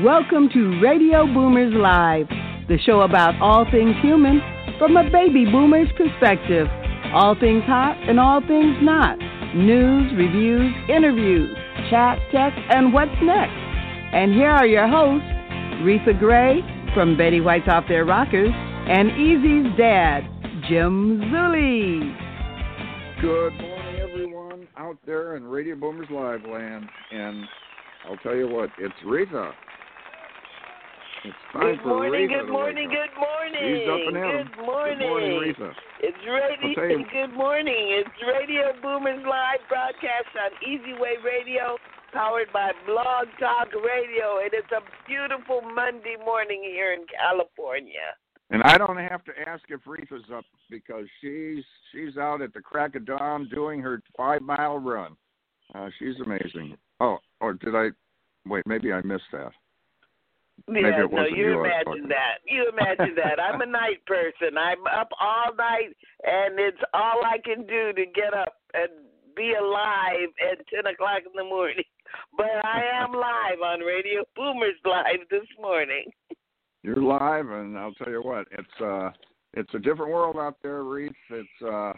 Welcome to Radio Boomers Live, the show about all things human from a baby boomer's perspective. All things hot and all things not. News, reviews, interviews, chat, text, and what's next. And here are your hosts, Reatha Grey from Betty White's Off Their Rockers and Easy's dad, Jim Zuley. Good morning, everyone out there in Radio Boomers Live land. And I'll tell you what, it's Reatha. It's time good for morning, good morning, good morning. She's up and at 'em. Good morning. Good morning, Reatha. It's radio. Good morning. It's Radio Boomers Live broadcast on Easy Way Radio, powered by Blog Talk Radio, and it's a beautiful Monday morning here in California. And I don't have to ask if Reatha's up because she's she's out at the crack of dawn doing her five mile run. Uh, she's amazing. Oh, or did I? Wait, maybe I missed that. Yeah, no, you imagine that. You imagine that. I'm a night person. I'm up all night, and it's all I can do to get up and be alive at 10 o'clock in the morning. But I am live on Radio Boomers Live this morning. You're live, and I'll tell you what, it's uh, it's a different world out there, Reese. It's uh,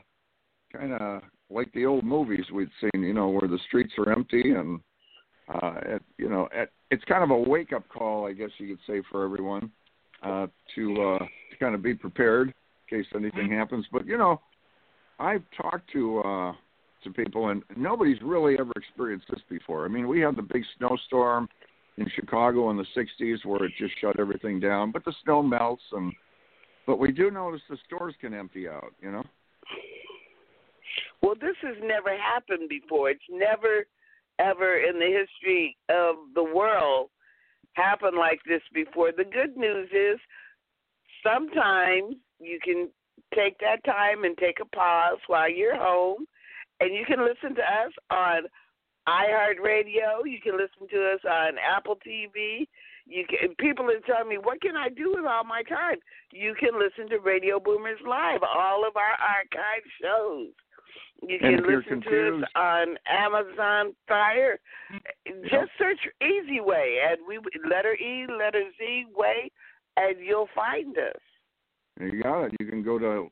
kind of like the old movies we'd seen, you know, where the streets are empty, and uh, it, you know, it, it's kind of a wake up call, I guess you could say, for everyone uh, to uh, to kind of be prepared in case anything happens. But you know, I've talked to uh, to people, and nobody's really ever experienced this before. I mean, we had the big snowstorm in Chicago in the 60s where it just shut everything down, but the snow melts and but we do notice the stores can empty out, you know. Well, this has never happened before. It's never, ever in the history of the world happened like this before. The good news is sometimes you can take that time and take a pause while you're home, and you can listen to us on iHeartRadio. You can listen to us on Apple TV. You can. People are telling me, "What can I do with all my time?" You can listen to Radio Boomers Live, all of our archive shows. You can listen to us on Amazon Fire. Just search Easy Way, and we letter E, letter Z Way, and you'll find us. You got it. You can go to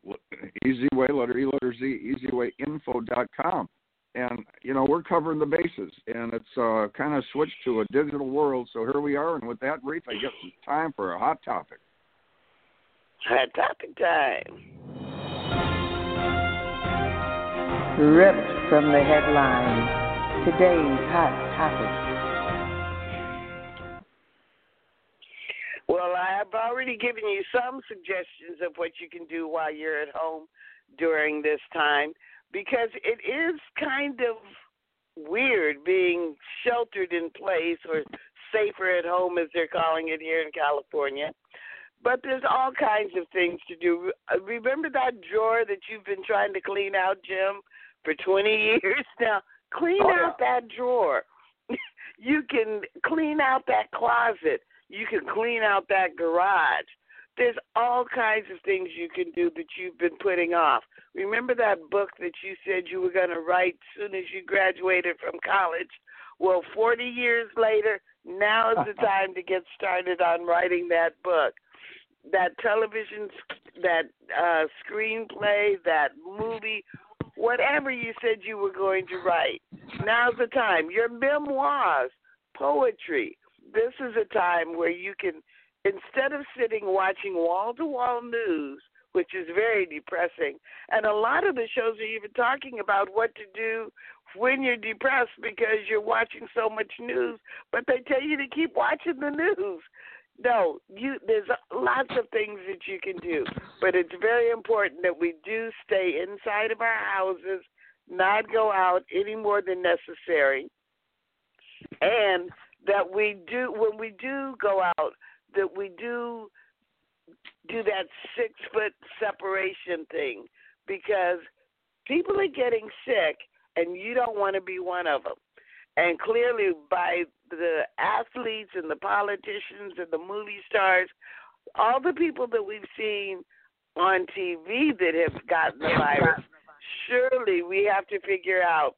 Easy Way, letter E, letter Z, easywayinfo.com. And you know we're covering the bases, and it's uh, kind of switched to a digital world. So here we are, and with that, Reef, I guess it's time for a hot topic. Hot topic time. Ripped from the headlines. Today's hot topic. Well, I have already given you some suggestions of what you can do while you're at home during this time because it is kind of weird being sheltered in place or safer at home, as they're calling it here in California. But there's all kinds of things to do. Remember that drawer that you've been trying to clean out, Jim, for 20 years now? Clean Oh, yeah. out that drawer. you can clean out that closet. You can clean out that garage. There's all kinds of things you can do that you've been putting off. Remember that book that you said you were going to write soon as you graduated from college? Well, 40 years later, now is the time to get started on writing that book. That television, that uh, screenplay, that movie, whatever you said you were going to write. Now's the time. Your memoirs, poetry. This is a time where you can, instead of sitting watching wall to wall news, which is very depressing, and a lot of the shows are even talking about what to do when you're depressed because you're watching so much news, but they tell you to keep watching the news. No, you there's lots of things that you can do, but it's very important that we do stay inside of our houses, not go out any more than necessary, and that we do when we do go out that we do do that six foot separation thing because people are getting sick and you don't want to be one of them. And clearly, by the athletes and the politicians and the movie stars, all the people that we've seen on TV that have gotten the virus, surely we have to figure out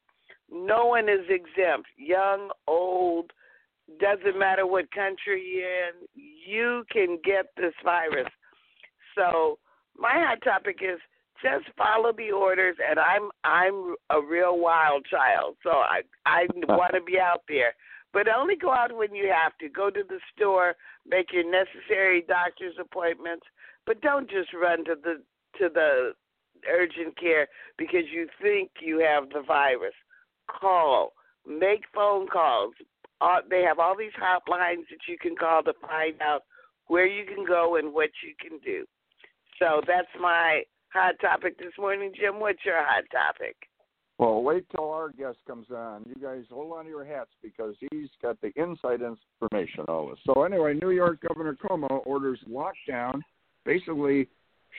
no one is exempt, young, old, doesn't matter what country you're in, you can get this virus. So my hot topic is just follow the orders and I'm I'm a real wild child. So I I want to be out there. But only go out when you have to. Go to the store, make your necessary doctor's appointments, but don't just run to the to the urgent care because you think you have the virus. Call, make phone calls. Uh, they have all these hotlines that you can call to find out where you can go and what you can do. So that's my hot topic this morning. Jim, what's your hot topic? Well, wait till our guest comes on. You guys hold on to your hats because he's got the inside information on this. So anyway, New York Governor Cuomo orders lockdown, basically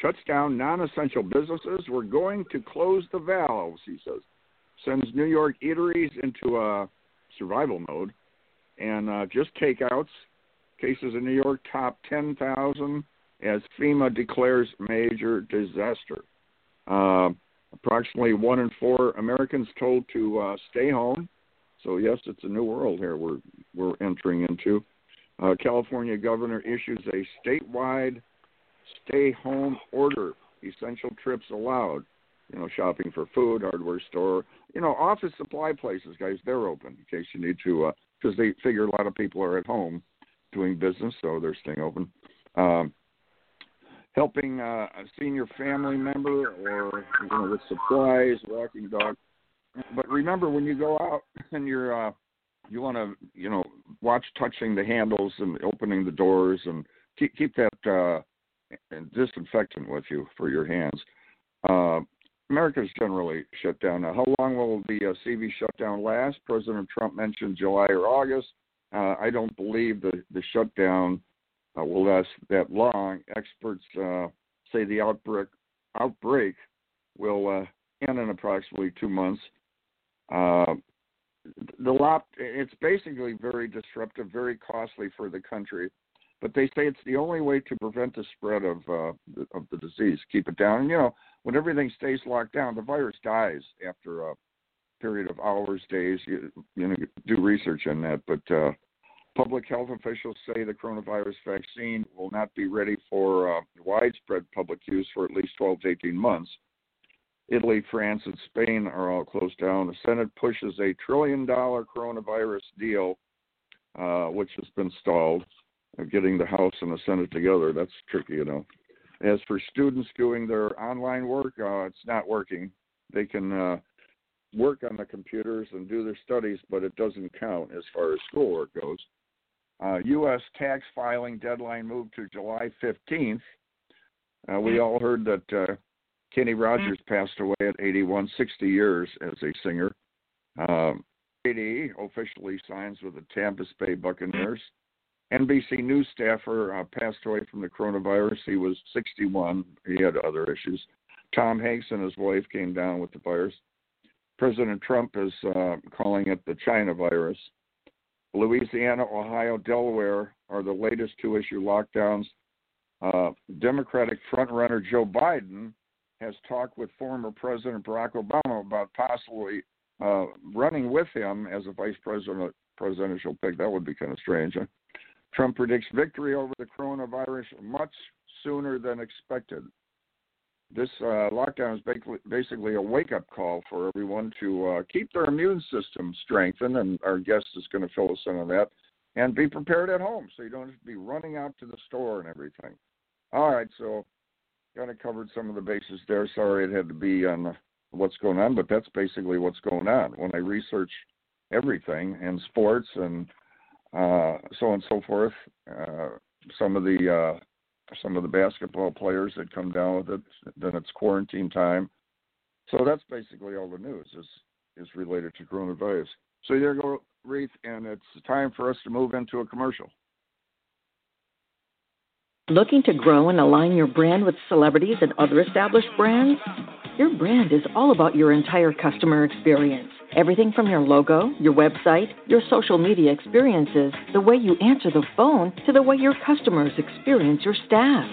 shuts down non-essential businesses. We're going to close the valves, he says. Sends New York eateries into a survival mode, and uh, just takeouts. Cases in New York top 10,000 as FEMA declares major disaster. Uh, approximately one in four Americans told to uh, stay home. So yes, it's a new world here we're we're entering into. Uh, California governor issues a statewide stay home order. Essential trips allowed. You know, shopping for food, hardware store. You know, office supply places, guys, they're open in case you need to, because uh, they figure a lot of people are at home doing business, so they're staying open. Um, helping uh, a senior family member or you know with supplies, walking dog. But remember, when you go out and you're uh, you want to you know watch touching the handles and opening the doors and keep keep that uh, disinfectant with you for your hands. Uh, America's generally shut down now. How long will the uh, CV shutdown last? President Trump mentioned July or August. Uh, I don't believe the the shutdown uh, will last that long. Experts uh, say the outbreak outbreak will uh, end in approximately two months. Uh, the lot it's basically very disruptive, very costly for the country, but they say it's the only way to prevent the spread of uh, the, of the disease. Keep it down. And, you know, when everything stays locked down, the virus dies after a period of hours, days. You, you know, do research on that, but uh, Public health officials say the coronavirus vaccine will not be ready for uh, widespread public use for at least 12 to 18 months. Italy, France, and Spain are all closed down. The Senate pushes a trillion dollar coronavirus deal, uh, which has been stalled. Uh, getting the House and the Senate together, that's tricky, you know. As for students doing their online work, uh, it's not working. They can uh, work on the computers and do their studies, but it doesn't count as far as schoolwork goes. Uh, U.S. tax filing deadline moved to July 15th. Uh, we all heard that uh, Kenny Rogers passed away at 81, 60 years as a singer. Um, AD officially signs with the Tampa Bay Buccaneers. NBC News staffer uh, passed away from the coronavirus. He was 61. He had other issues. Tom Hanks and his wife came down with the virus. President Trump is uh, calling it the China virus. Louisiana, Ohio, Delaware are the latest two issue lockdowns. Uh, Democratic frontrunner Joe Biden has talked with former President Barack Obama about possibly uh, running with him as a vice president presidential pick. That would be kind of strange. Huh? Trump predicts victory over the coronavirus much sooner than expected this uh, lockdown is basically, a wake up call for everyone to uh, keep their immune system strengthened, and our guest is going to fill us in on that, and be prepared at home so you don't have to be running out to the store and everything. All right, so kind of covered some of the bases there. Sorry it had to be on what's going on, but that's basically what's going on. When I research everything and sports and uh, so on and so forth, uh, some of the uh, some of the basketball players that come down with it. Then it's quarantine time. So that's basically all the news is is related to coronavirus. So there you go, Reith, and it's time for us to move into a commercial. Looking to grow and align your brand with celebrities and other established brands? Your brand is all about your entire customer experience. Everything from your logo, your website, your social media experiences, the way you answer the phone, to the way your customers experience your staff.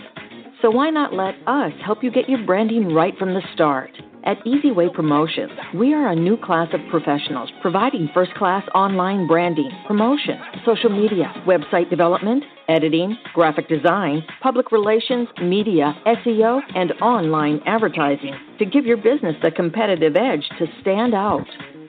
So why not let us help you get your branding right from the start? At Easyway Promotions, we are a new class of professionals providing first class online branding, promotion, social media, website development, editing, graphic design, public relations, media, SEO, and online advertising to give your business the competitive edge to stand out.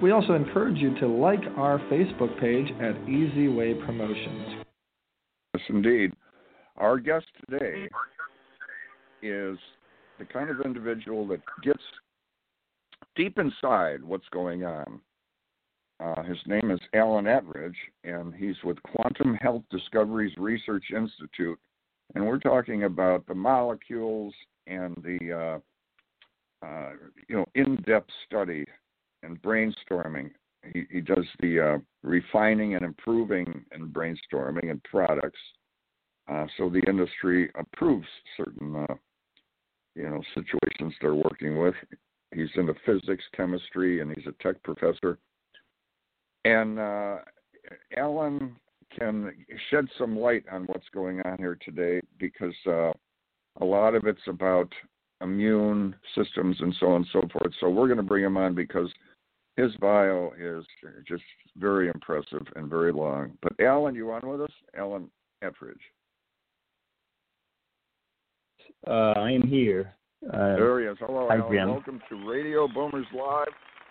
We also encourage you to like our Facebook page at Easy Way Promotions. Yes, indeed. Our guest today is the kind of individual that gets deep inside what's going on. Uh, his name is Alan Attridge, and he's with Quantum Health Discoveries Research Institute. And we're talking about the molecules and the uh, uh, you know in-depth study and brainstorming. He, he does the uh, refining and improving and brainstorming and products. Uh, so the industry approves certain, uh, you know, situations they're working with. He's into physics, chemistry, and he's a tech professor. And uh, Alan can shed some light on what's going on here today because uh, a lot of it's about immune systems and so on and so forth. So we're going to bring him on because his bio is just very impressive and very long. But Alan, you on with us? Alan Attridge. Uh, I am here. Uh, there he is. Hello, hi, Alan. Jim. Welcome to Radio Boomers Live.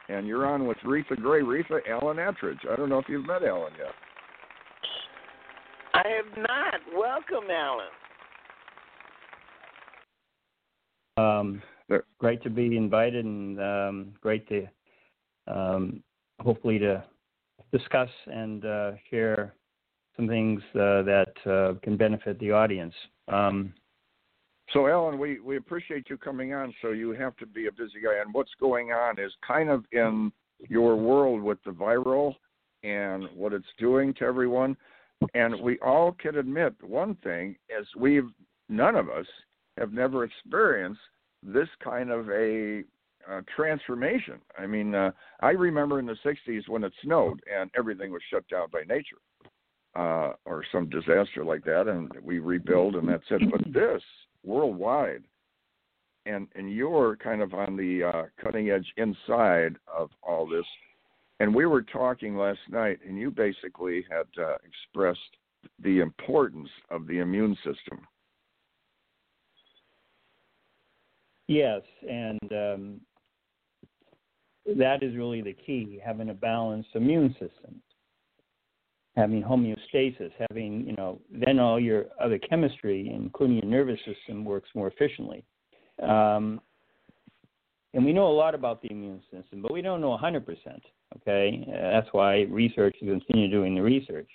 And you're on with Reatha Grey. Reatha, Alan Attridge. I don't know if you've met Alan yet. I have not. Welcome, Alan. Um, great to be invited and um, great to um, hopefully to discuss and uh, share some things uh, that uh, can benefit the audience. Um, So, Alan, we, we appreciate you coming on. So, you have to be a busy guy. And what's going on is kind of in your world with the viral and what it's doing to everyone. And we all can admit one thing is we've, none of us have never experienced this kind of a uh, transformation. I mean, uh, I remember in the 60s when it snowed and everything was shut down by nature uh, or some disaster like that, and we rebuild and that's it. But this worldwide, and and you're kind of on the uh, cutting edge inside of all this. And we were talking last night, and you basically had uh, expressed the importance of the immune system. Yes, and um, that is really the key: having a balanced immune system, having homeostasis, having you know, then all your other chemistry, including your nervous system, works more efficiently. Um, and we know a lot about the immune system, but we don't know 100%. Okay, that's why researchers continue doing the research.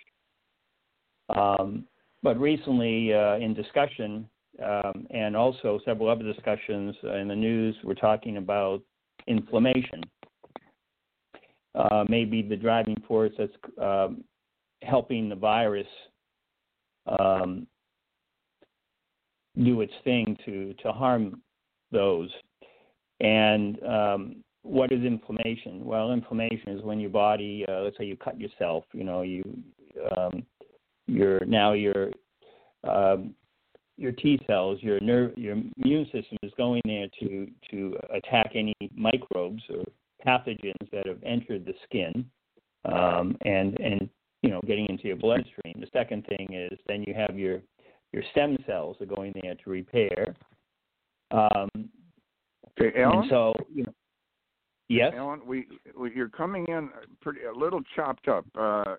Um, but recently, uh, in discussion, um, and also several other discussions in the news, we're talking about inflammation. Uh, maybe the driving force that's um, helping the virus um, do its thing to to harm those. And um, what is inflammation? Well, inflammation is when your body, uh, let's say you cut yourself, you know, you um, your now your um, your T cells, your nerve, your immune system is going there to to attack any microbes or pathogens that have entered the skin, um, and and you know getting into your bloodstream. The second thing is then you have your your stem cells are going there to repair. Um, Okay, Alan. and so you know, yes, Alan, we, we you're coming in pretty a little chopped up. Uh,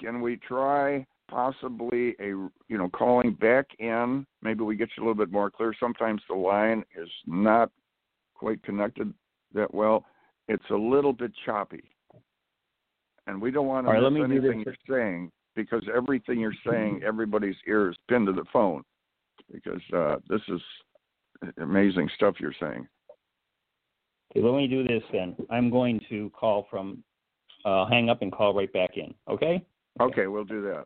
can we try possibly a you know calling back in? Maybe we get you a little bit more clear. Sometimes the line is not quite connected that well. It's a little bit choppy, and we don't want to right, miss anything you're saying because everything you're saying, everybody's ear is pinned to the phone because uh, this is amazing stuff you're saying. Okay, let me do this then. I'm going to call from, uh, hang up and call right back in. Okay? Okay, we'll do that.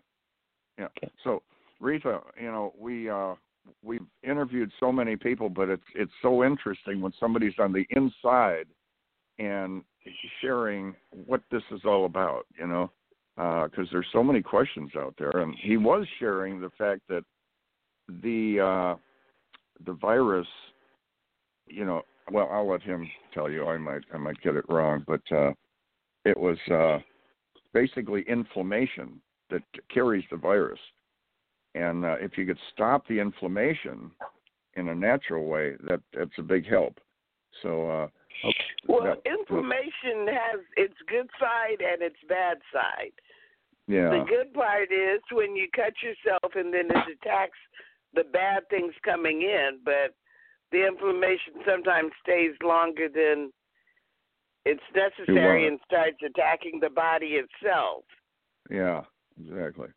Yeah. Okay. So, Rita, you know, we uh, we've interviewed so many people, but it's it's so interesting when somebody's on the inside and sharing what this is all about. You know, because there's so many questions out there, and he was sharing the fact that the uh, the virus, you know, well, I'll let him tell you. I might I might get it wrong, but uh, it was uh, basically inflammation that carries the virus, and uh, if you could stop the inflammation in a natural way, that that's a big help. So. Uh, Okay. Well, that- inflammation has its good side and its bad side. yeah. The good part is when you cut yourself and then it attacks the bad things coming in, but the inflammation sometimes stays longer than it's necessary and starts attacking the body itself. Yeah. Exactly.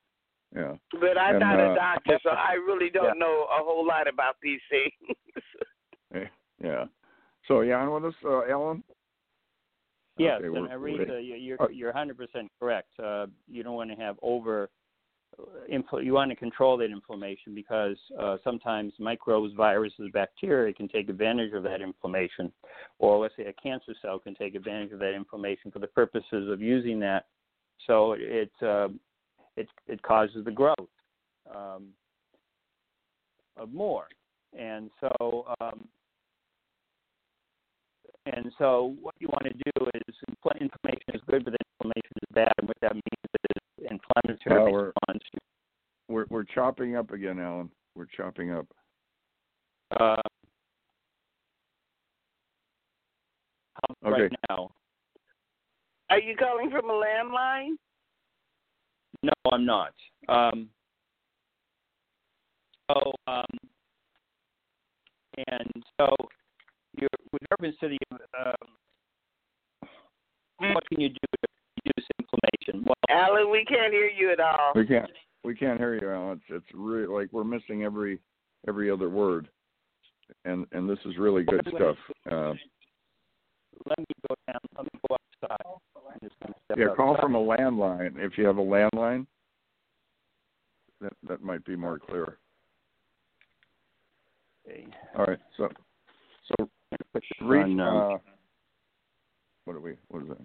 Yeah. But I'm And, not uh, a doctor, so I really don't know a whole lot about these things. Yeah. So you on with us, uh, Alan? Yes, Okay, and we're- Aretha, you- you're uh, you're 100% correct. Uh, you don't want to have over. uh, Infl- you want to control that inflammation because uh, sometimes microbes, viruses, bacteria can take advantage of that inflammation, or let's say a cancer cell can take advantage of that inflammation for the purposes of using that. So it's uh, it it causes the growth um, of more, and so um, and so what you want to do is infl- inflammation is good, but then inflammation is bad. And what that means is inflammatory Well, we're- response. We're we're chopping up again, Alan. We're chopping up. Uh, Okay. right now? Are you calling from a landline? No, I'm not. Um, so, um, and so, you're with Urban City. Um, what can you do to reduce inflammation? Well, Alan, we can't hear you at all. We can't we can't hear you, Alan. It's it's really like we're missing every every other word, and and this is really good stuff. Uh, let me go down. Let me go outside. I'm just going to step yeah, call outside. from a landline if you have a landline. That that might be more clear. Okay. All right, so so reach. on, um, Uh, what are we? What is that?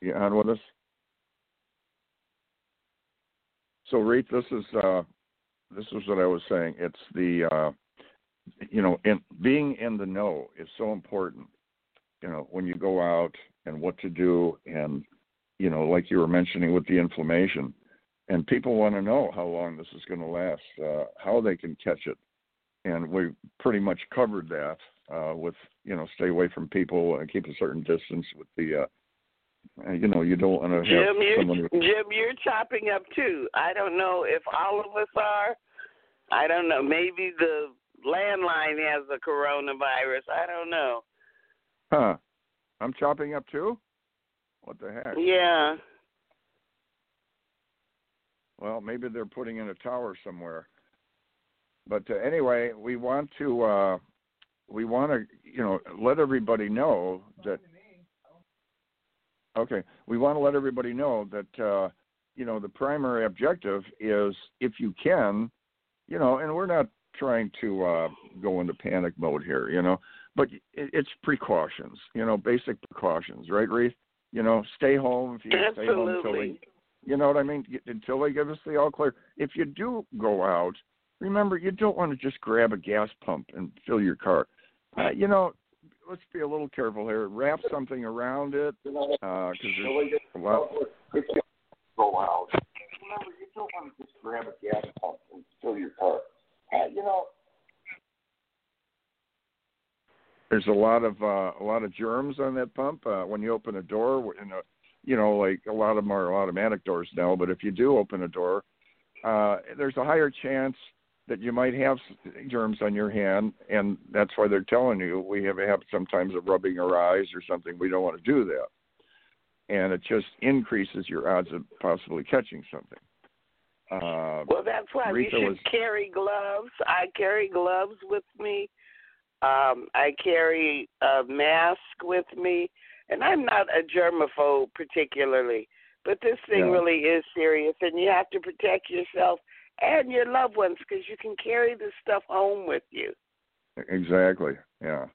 You on with us? So, Reet, this is uh, this is what I was saying. It's the uh, you know, in being in the know is so important. You know, when you go out and what to do, and you know, like you were mentioning with the inflammation, and people want to know how long this is going to last, uh, how they can catch it, and we pretty much covered that uh, with you know, stay away from people and keep a certain distance with the. Uh, uh, you know, you don't want to have Jim, you're. Jim, you're chopping up too. I don't know if all of us are. I don't know. Maybe the landline has the coronavirus. I don't know. huh? I'm chopping up too. What the heck? Yeah. Well, maybe they're putting in a tower somewhere. But uh, anyway, we want to uh, we want to you know let everybody know that. Okay, we want to let everybody know that uh, you know the primary objective is if you can, you know, and we're not trying to uh, go into panic mode here, you know, but it, it's precautions, you know, basic precautions, right, Reese? You know, stay home if you can stay home until Absolutely. they you know what I mean? Until they give us the all clear. If you do go out, remember you don't want to just grab a gas pump and fill your car. Uh, you know, let's be a little careful here. Wrap something around it because there's a lot. Go out. Remember, you don't want to just grab a gas pump and fill your car. Uh, you know, there's a lot of uh, a lot of germs on that pump. Uh, when you open a door, in a you know, like a lot of them are automatic doors now, but if you do open a door, uh, there's a higher chance that you might have germs on your hand, and that's why they're telling you we have a habit sometimes of rubbing our eyes or something. We don't want to do that, and it just increases your odds of possibly catching something. Uh, Well, that's why we Rita should was- carry gloves. I carry gloves with me. Um, I carry a mask with me, and I'm not a germaphobe particularly, but this thing Yeah. really is serious, and you have to protect yourself and your loved ones because you can carry this stuff home with you. Exactly. Yeah.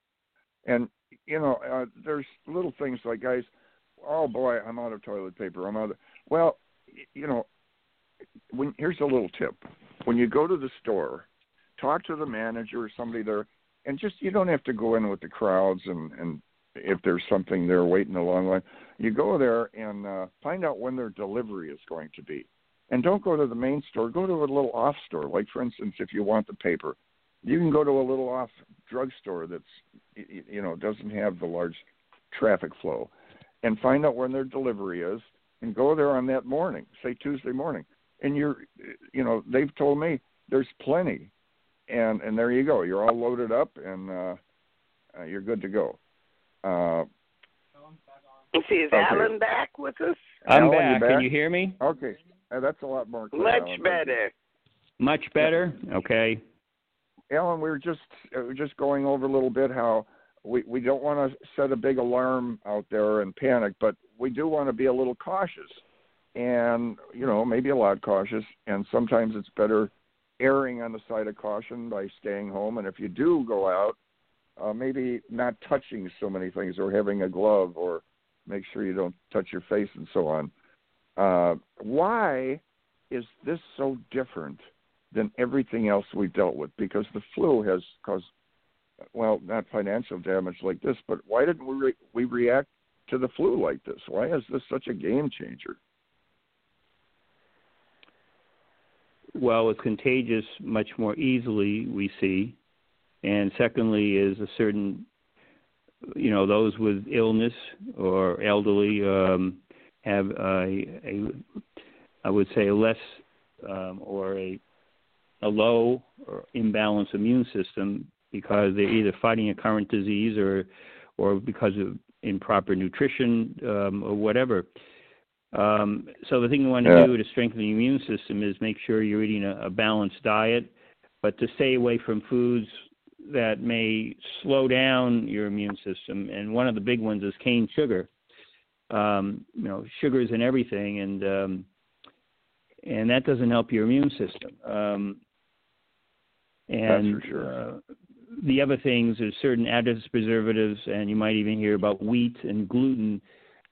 And you know, uh, there's little things like guys, oh boy, I'm out of toilet paper. I'm out of. Well, you know, when here's a little tip: when you go to the store, talk to the manager or somebody there, and just you don't have to go in with the crowds and and if there's something there waiting a long line, you go there and uh, find out when their delivery is going to be. And don't go to the main store. Go to a little off store. Like for instance, if you want the paper, you can go to a little off drugstore that's y- y- you know doesn't have the large traffic flow, and find out when their delivery is, and go there on that morning, say Tuesday morning, and you're you know they've told me there's plenty, and and there you go, you're all loaded up and uh, uh, you're good to go. Uh, see, is Okay. Alan back with us? I'm Alan, back. back? Can you hear me? okay, uh, that's a lot more clear. Much Alan. Better. Much better. Okay. Alan, we were just uh, we're just going over a little bit how we we don't want to set a big alarm out there and panic, but we do want to be a little cautious, and you know maybe a lot cautious. And sometimes it's better erring on the side of caution by staying home. And if you do go out, uh, maybe not touching so many things or having a glove or make sure you don't touch your face and so on. Uh, why is this so different than everything else we've dealt with? Because the flu has caused, well, not financial damage like this, but why didn't we re- we react to the flu like this? Why is this such a game changer? Well, it's contagious much more easily, we see. And secondly, is a certain, you know, those with illness or elderly um, have a, a, I would say, less um, or a, a low or imbalanced immune system because they're either fighting a current disease or, or because of improper nutrition um, or whatever. Um, so the thing you want to Yeah. do to strengthen the immune system is make sure you're eating a, a balanced diet, but to stay away from foods that may slow down your immune system. And one of the big ones is cane sugar. Um, you know, sugar's in everything, and um, and that doesn't help your immune system. Um, and That's for sure. uh, the other things are certain additives, preservatives, and you might even hear about wheat and gluten.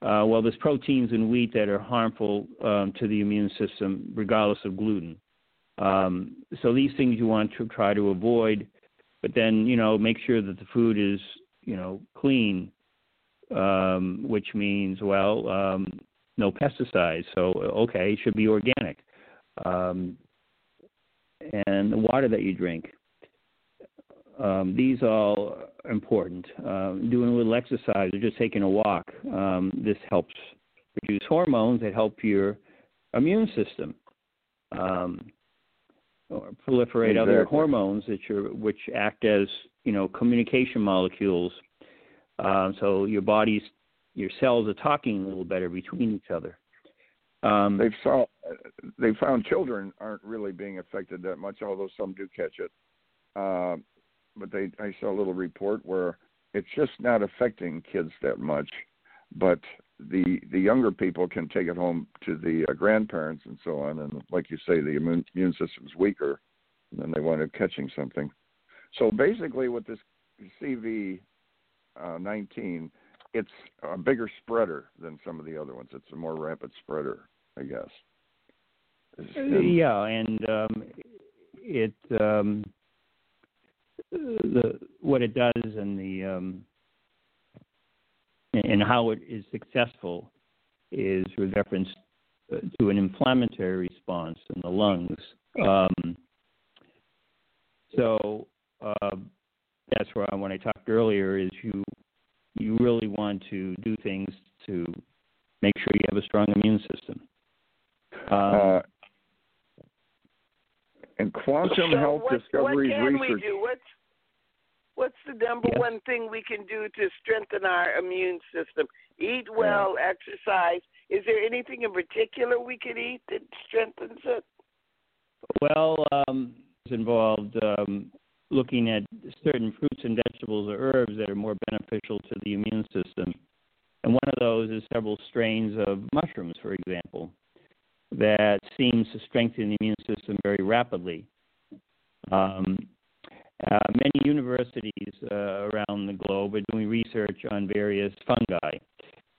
Uh, well, there's proteins in wheat that are harmful um, to the immune system, regardless of gluten. Um, so these things you want to try to avoid, but then you know make sure that the food is you know clean, um, which means well um, no pesticides. So okay, it should be organic, um, and the water that you drink. Um, these all important. Um, doing a little exercise or just taking a walk. Um, this helps produce hormones that help your immune system. Um, or proliferate other hormones that you're, which act as you know communication molecules. Um, so your body's your cells are talking a little better between each other. Um, They've saw they found children aren't really being affected that much, although some do catch it. Uh, but they I saw a little report where it's just not affecting kids that much, but the the younger people can take it home to the uh, grandparents and so on, and like you say, the immune immune system's weaker, and then they wind up catching something. So basically, with this CV uh, 19, it's a bigger spreader than some of the other ones. It's a more rapid spreader, I guess. And- yeah, and um, it um, the what it does and the um, and how it is successful is with reference uh, to an inflammatory response in the lungs. Um, so uh, that's where I, when I talked earlier is you you really want to do things to make sure you have a strong immune system. Um, Uh, and quantum so health what, discoveries what can research. we do? What's what's the number one thing we can do to strengthen our immune system? Eat well, exercise. Is there anything in particular we could eat that strengthens it? Well, um, it's involved um, looking at certain fruits fruits and vegetables or herbs that are more beneficial to the immune system. And one of those is several strains of mushrooms, for example, that seems to strengthen the immune system very rapidly. Um, uh, many universities uh, around the globe are doing research on various fungi.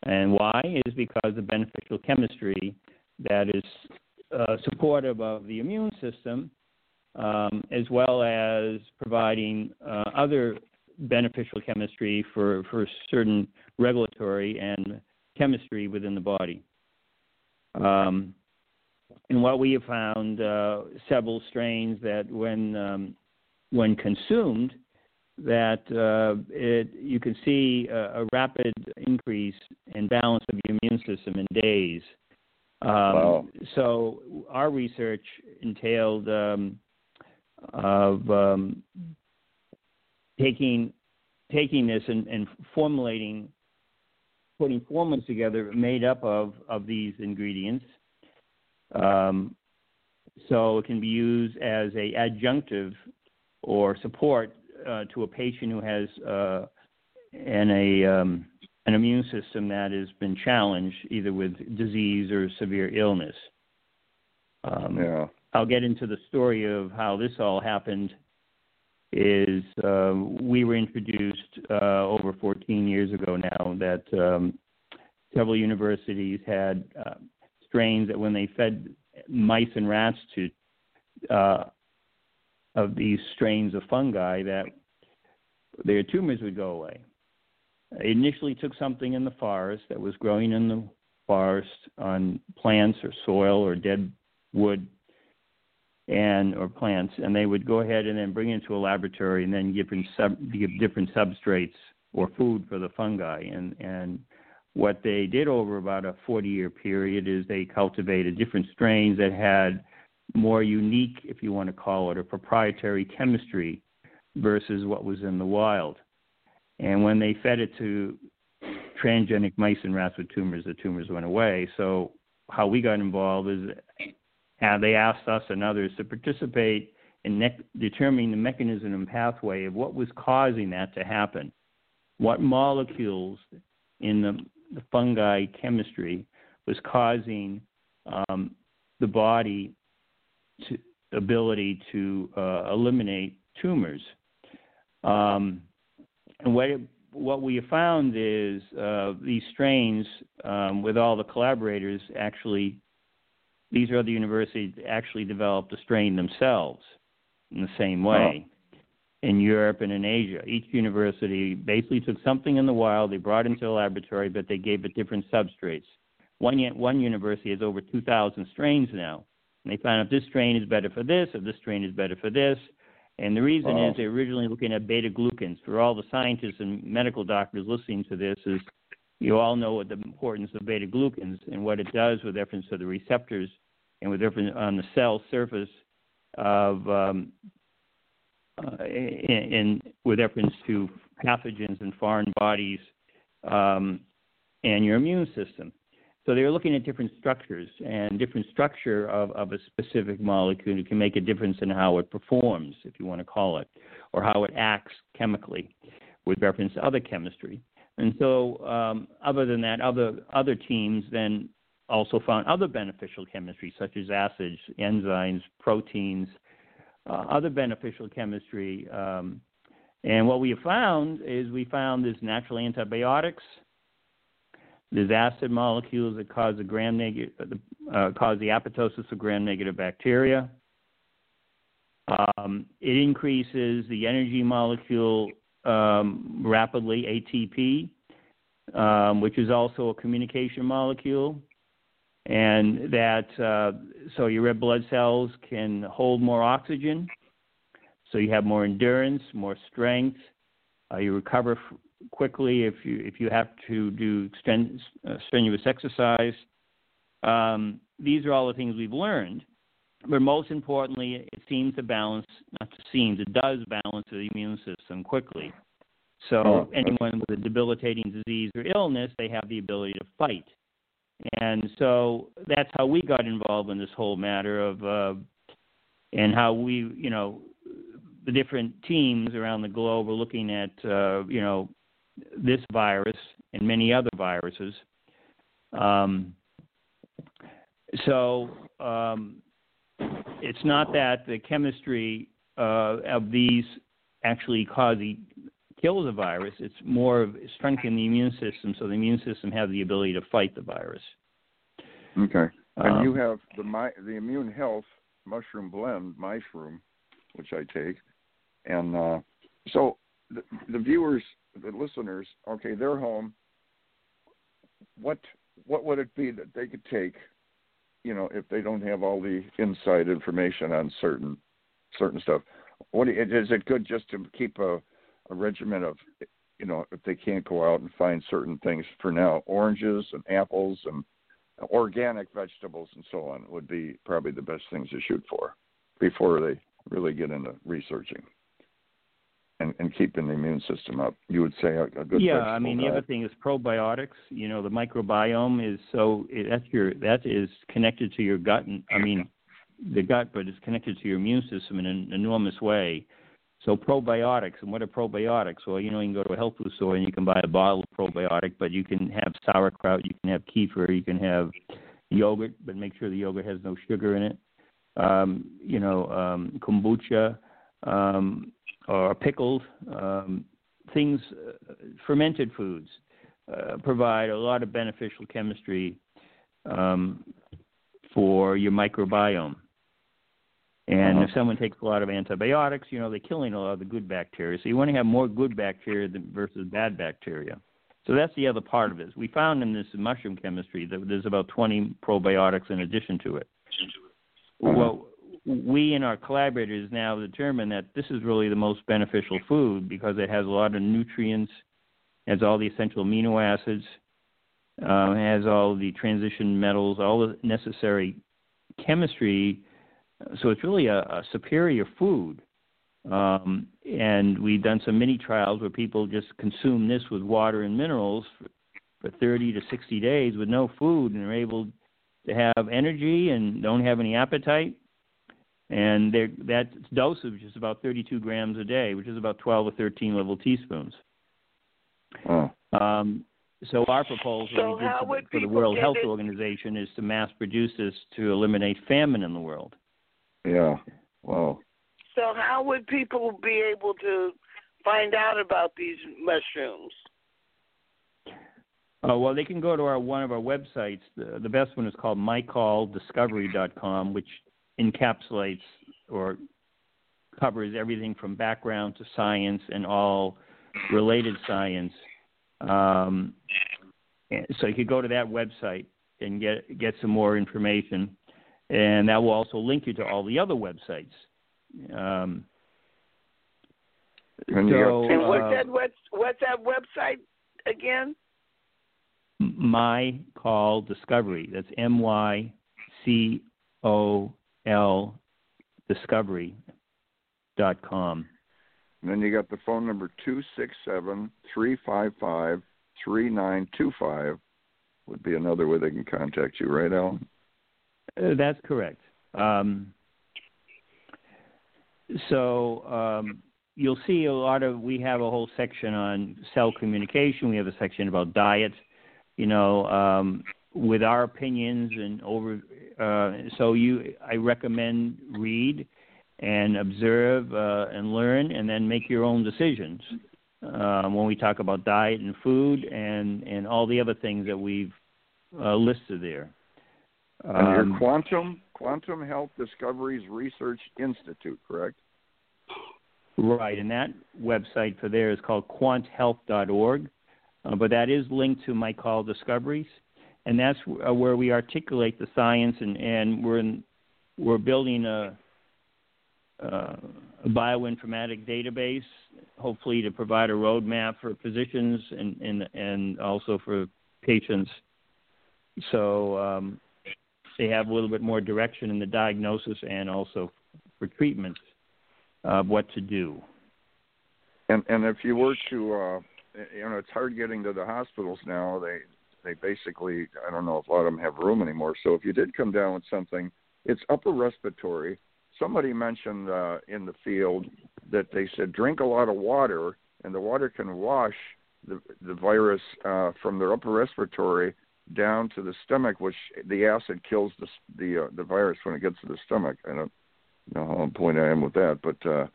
And why? Is because of beneficial chemistry that is uh, supportive of the immune system, um, as well as providing uh, other beneficial chemistry for, for certain regulatory and chemistry within the body. Um, and what we have found, uh, several strains that when um, when consumed, that uh, it, you can see a, a, rapid increase in balance of the immune system in days. Um, wow. So our research entailed um, of um, taking taking this and, and, formulating, putting formulas together made up of of these ingredients. Um, so it can be used as a adjunctive or support uh, to a patient who has uh, an a um, an immune system that has been challenged either with disease or severe illness. Um, yeah. I'll get into the story of how this all happened. Is uh, we were introduced uh, over 14 years ago now that um, several universities had uh, strains that when they fed mice and rats to uh, of these strains of fungi that their tumors would go away. It initially took something in the forest that was growing in the forest on plants or soil or dead wood and or plants, and they would go ahead and then bring it into a laboratory and then give sub, give different substrates or food for the fungi. And and what they did over about a 40 year period is they cultivated different strains that had more unique, if you want to call it, or proprietary chemistry versus what was in the wild. And when they fed it to transgenic mice and rats with tumors, the tumors went away. So how we got involved is uh, they asked us and others to participate in ne- determining the mechanism and pathway of what was causing that to happen. What molecules in the, the fungi chemistry was causing um, the body to, ability to uh, eliminate tumors. Um, and what it, what we have found is uh, these strains, um, with all the collaborators, actually, these are other universities actually developed a strain themselves in the same way. Oh. In Europe and in Asia, each university basically took something in the wild, they brought into the laboratory, but they gave it different substrates. One, one university has over 2,000 strains now. And they found out this strain is better for this, or this strain is better for this. And the reason is they're originally looking at beta glucans. For all the scientists and medical doctors listening to this, is you all know what the importance of beta glucans and what it does with reference to the receptors and with reference on the cell surface of um, uh, in, in, with reference to pathogens and foreign bodies um, and your immune system. So they were looking at different structures and different structure of, of a specific molecule can make a difference in how it performs, if you want to call it, or how it acts chemically with reference to other chemistry. And so, um, other than that, other other teams then also found other beneficial chemistry, such as acids, enzymes, proteins, uh, other beneficial chemistry. Um, and what we have found is we found there's natural antibiotics, there's acid molecules that cause the gram negative, uh, cause the apoptosis of gram-negative bacteria. Um, it increases the energy molecule um, rapidly, ATP, um, which is also a communication molecule, and that uh, so your red blood cells can hold more oxygen, so you have more endurance, more strength. Uh, you recover f- quickly if you if you have to do uh, strenuous exercise. Um, these are all the things we've learned. But most importantly, it seems to balance, not to seems, it does balance the immune system quickly. So oh, anyone with a debilitating disease or illness, they have the ability to fight. And so that's how we got involved in this whole matter of, uh, and how we, you know, the different teams around the globe are looking at uh, you know this virus and many other viruses. Um, so um, it's not that the chemistry uh, of these actually cause the, kills the virus. It's more of strengthening the immune system, so the immune system has the ability to fight the virus. Okay. And Um, you have the my the immune health mushroom blend, mushroom, which I take, and uh, so the, the viewers, the listeners, okay, they're home. What what would it be that they could take, you know, if they don't have all the inside information on certain certain stuff? What is it good just to keep a, a regimen of, you know, if they can't go out and find certain things for now, oranges and apples and organic vegetables and so on would be probably the best things to shoot for before they really get into researching and, and keeping the immune system up. You would say a, a good yeah, I mean the other thing is probiotics. You know, the microbiome is so that's your that is connected to your gut. And, I mean, the gut, but it's connected to your immune system in an enormous way. So probiotics, and what are probiotics? Well, you know, you can go to a health food store and you can buy a bottle of probiotic, but you can have sauerkraut, you can have kefir, you can have yogurt, but make sure the yogurt has no sugar in it. Um, you know, um, kombucha, um, or pickled um, things, uh, fermented foods uh, provide a lot of beneficial chemistry um, for your microbiome. And Uh-huh. if someone takes a lot of antibiotics, you know, they're killing a lot of the good bacteria. So you want to have more good bacteria than, versus bad bacteria. So that's the other part of it. We found in this mushroom chemistry that there's about 20 probiotics in addition to it. Well, we and our collaborators now determine that this is really the most beneficial food because it has a lot of nutrients, has all the essential amino acids, uh, has all the transition metals, all the necessary chemistry. So it's really a, a superior food. Um, and we've done some mini trials where people just consume this with water and minerals for, for 30 to 60 days with no food, and they're able to have energy and don't have any appetite. And that dosage is about 32 grams a day, which is about 12 or 13 level teaspoons. Oh. Um, so our proposal So we for, would for the World Health it? Organization is to mass produce this to eliminate famine in the world. Yeah. Wow. So how would people be able to find out about these mushrooms? Uh, well, they can go to our one of our websites. The, the best one is called mycoldiscovery.com, which encapsulates or covers everything from background to science and all related science. Um, so you could go to that website and get get some more information, and that will also link you to all the other websites. Um, And so, And what's uh, that what's what's that website again? My Call Discovery. That's M Y C O L Discovery dot com. And then you got the phone number two six seven three five five three nine two five would be another way they can contact you, right, Alan? Uh, that's correct. Um, so um, you'll see a lot of. We have a whole section on cell communication. We have a section about diet. You know, um, with our opinions and over. Uh, so you, I recommend read and observe uh, and learn, and then make your own decisions. Um, when we talk about diet and food and and all the other things that we've uh, listed there. And Um, your Quantum Quantum Health Discoveries Research Institute, correct? Right, and that website for there is called quanthealth.org, uh, but that is linked to mycol discoveries, and that's uh, where we articulate the science, and, and we're in, we're building a, uh, a bioinformatic database, hopefully to provide a roadmap for physicians and and, and also for patients, so um, they have a little bit more direction in the diagnosis and also for treatments of what to do. And and if you were to, uh, you know, it's hard getting to the hospitals now. They they basically, I don't know if a lot of them have room anymore. So if you did come down with something, it's upper respiratory. Somebody mentioned uh, in the field that they said drink a lot of water, and the water can wash the the virus uh, from their upper respiratory down to the stomach, which the acid kills the the uh, the virus when it gets to the stomach. I don't know how on point I am with that, but uh,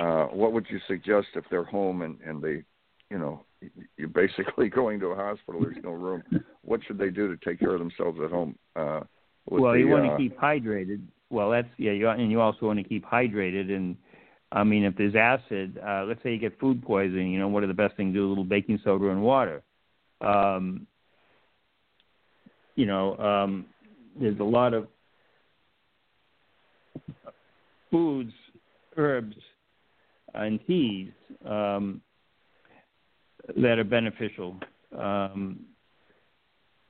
uh, what would you suggest if they're home and and they, you know, you're basically going to a hospital. There's no room. What should they do to take care of themselves at home? Uh, well, the, you want uh, to keep hydrated. Well, that's yeah, you, and you also want to keep hydrated. And I mean, if there's acid, uh, let's say you get food poisoning, you know, what are the best things to do? A little baking soda and water. Um, you know, um, there's a lot of foods, herbs, and teas um, that are beneficial. Um,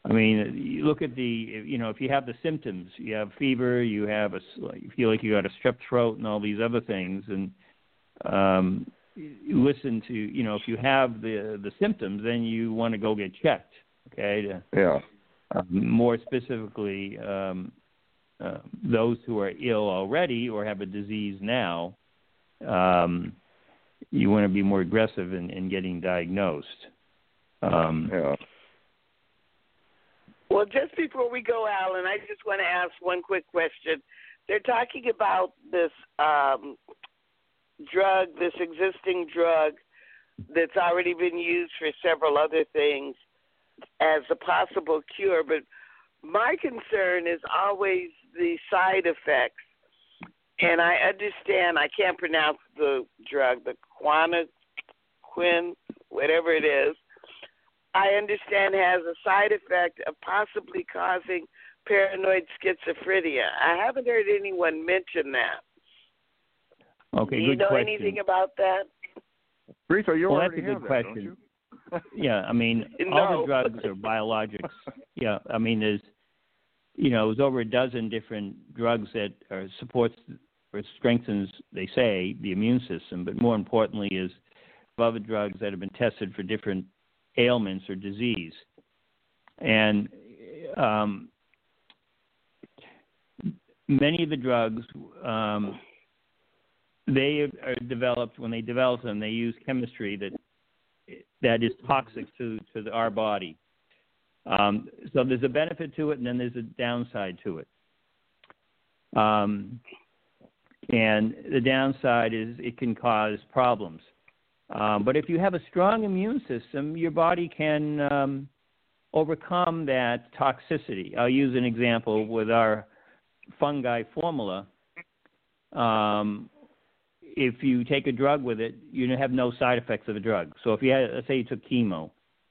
I mean, you look at the, you know, if you have the symptoms, you have fever, you have a, you feel like you got a strep throat and all these other things, and um, you listen to, you know, if you have the the symptoms, then you want to go get checked, okay? To, yeah. Um, more specifically, um, uh, those who are ill already or have a disease now, um, you want to be more aggressive in, in getting diagnosed. Um, yeah. Well, just before we go, Alan, I just want to ask one quick question. They're talking about this um, drug, this existing drug that's already been used for several other things as a possible cure, but my concern is always the side effects. And I understand I can't pronounce the drug, the quin, whatever it is. I understand has a side effect of possibly causing paranoid schizophrenia. I haven't heard anyone mention that. Okay, Do you know question. anything about that? Reatha, you well, that's already a good that, question. you? yeah, I mean, all the drugs are biologics. Yeah, I mean, there's, you know, there's over a dozen different drugs that are supports or strengthens, they say, the immune system. But more importantly, is other drugs that have been tested for different ailments or disease. And um, many of the drugs, um, they are developed when they develop them. They use chemistry that that is toxic to to the, our body. Um, so there's a benefit to it, and then there's a downside to it. Um, and the downside is it can cause problems. Um, but if you have a strong immune system, your body can um, overcome that toxicity. I'll use an example with our fungi formula. Um, if you take a drug with it, you have no side effects of the drug. So if you had, let's say you took chemo,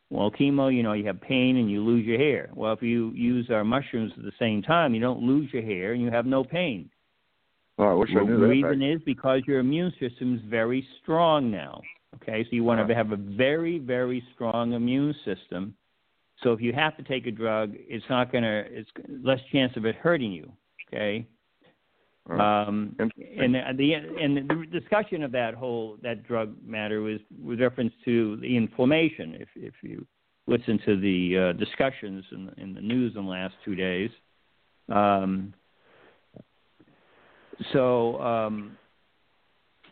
well, chemo, you know, you have pain and you lose your hair. Well, if you use our mushrooms at the same time, you don't lose your hair and you have no pain. Oh, I wish I the knew that. reason is because your immune system is very strong now. Okay, so you want to have a very, very strong immune system. So if you have to take a drug, it's not going to, it's less chance of it hurting you. Okay. Um, and the, the and the discussion of that whole that drug matter was with reference to the inflammation. If if you listen to the uh, discussions in, in the news in the last two days, um, so um,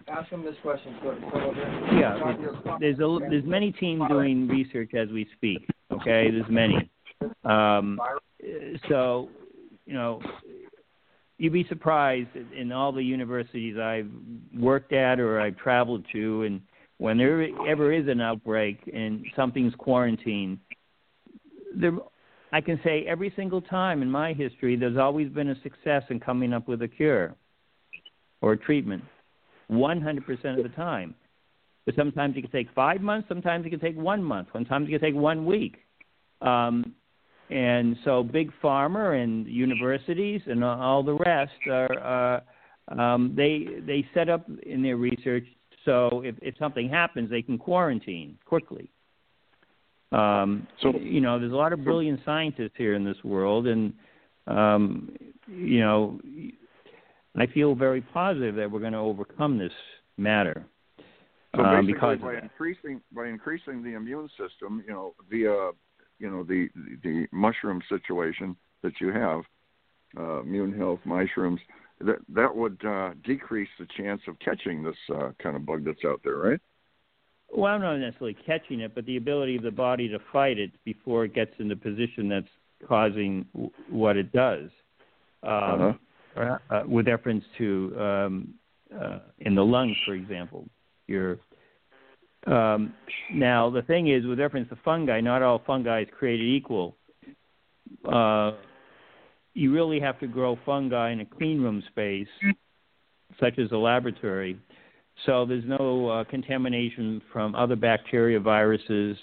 Ask him this question. Go, go yeah, there's a there's many teams doing research as we speak. Okay, there's many. Um, so, you know, you'd be surprised in all the universities I've worked at or I've traveled to, and when there ever is an outbreak and something's quarantined, there, I can say every single time in my history, there's always been a success in coming up with a cure or treatment. 100% of the time. But sometimes it can take five months, sometimes it can take one month, sometimes it can take one week. Um, and so big pharma and universities and all the rest are uh, um, they they set up in their research so if, if something happens they can quarantine quickly. Um, So- you know, there's a lot of brilliant scientists here in this world, and um, you know, I feel very positive that we're going to overcome this matter. So um, basically, because by increasing by increasing the immune system, you know, via you know the the mushroom situation that you have, uh, immune health mushrooms, that that would uh, decrease the chance of catching this uh, kind of bug that's out there, right? Well, I'm not necessarily catching it, but the ability of the body to fight it before it gets in the position that's causing w- what it does. Um, Uh-huh. Uh, with reference to um, uh, in the lungs, for example, your um, now the thing is with reference to fungi, not all fungi is created equal. Uh, you really have to grow fungi in a clean room space, such as a laboratory, so there's no uh, contamination from other bacteria, viruses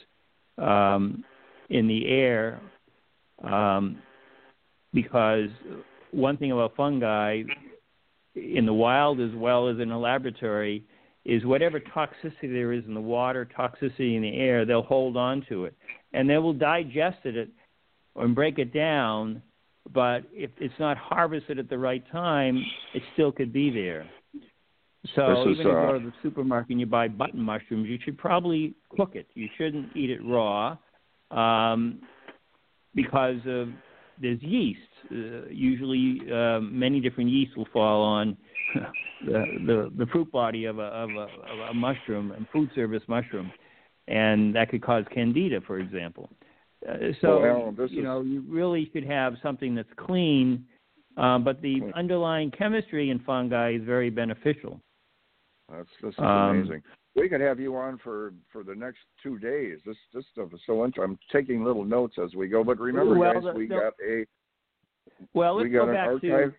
um, in the air, um, because one thing about fungi in the wild as well as in a laboratory is whatever toxicity there is in the water, toxicity in the air, they'll hold on to it. And they will digest it and break it down, but if it's not harvested at the right time, it still could be there. So is, even if you uh, go to the supermarket and you buy button mushrooms, you should probably cook it. You shouldn't eat it raw um, because of there's yeast. Uh, usually, uh, many different yeasts will fall on the, the the fruit body of a of a, of a mushroom and food service mushroom, and that could cause candida, for example. Uh, so Well, Alan, this you is- know you really should have something that's clean, um, but the Clean. underlying chemistry in fungi is very beneficial. That's this is Um, amazing. We could have you on for for the next two days. This this stuff is so interesting. I'm taking little notes as we go. But remember, Well, guys, the- we the- got a Well, let's we go back archive. to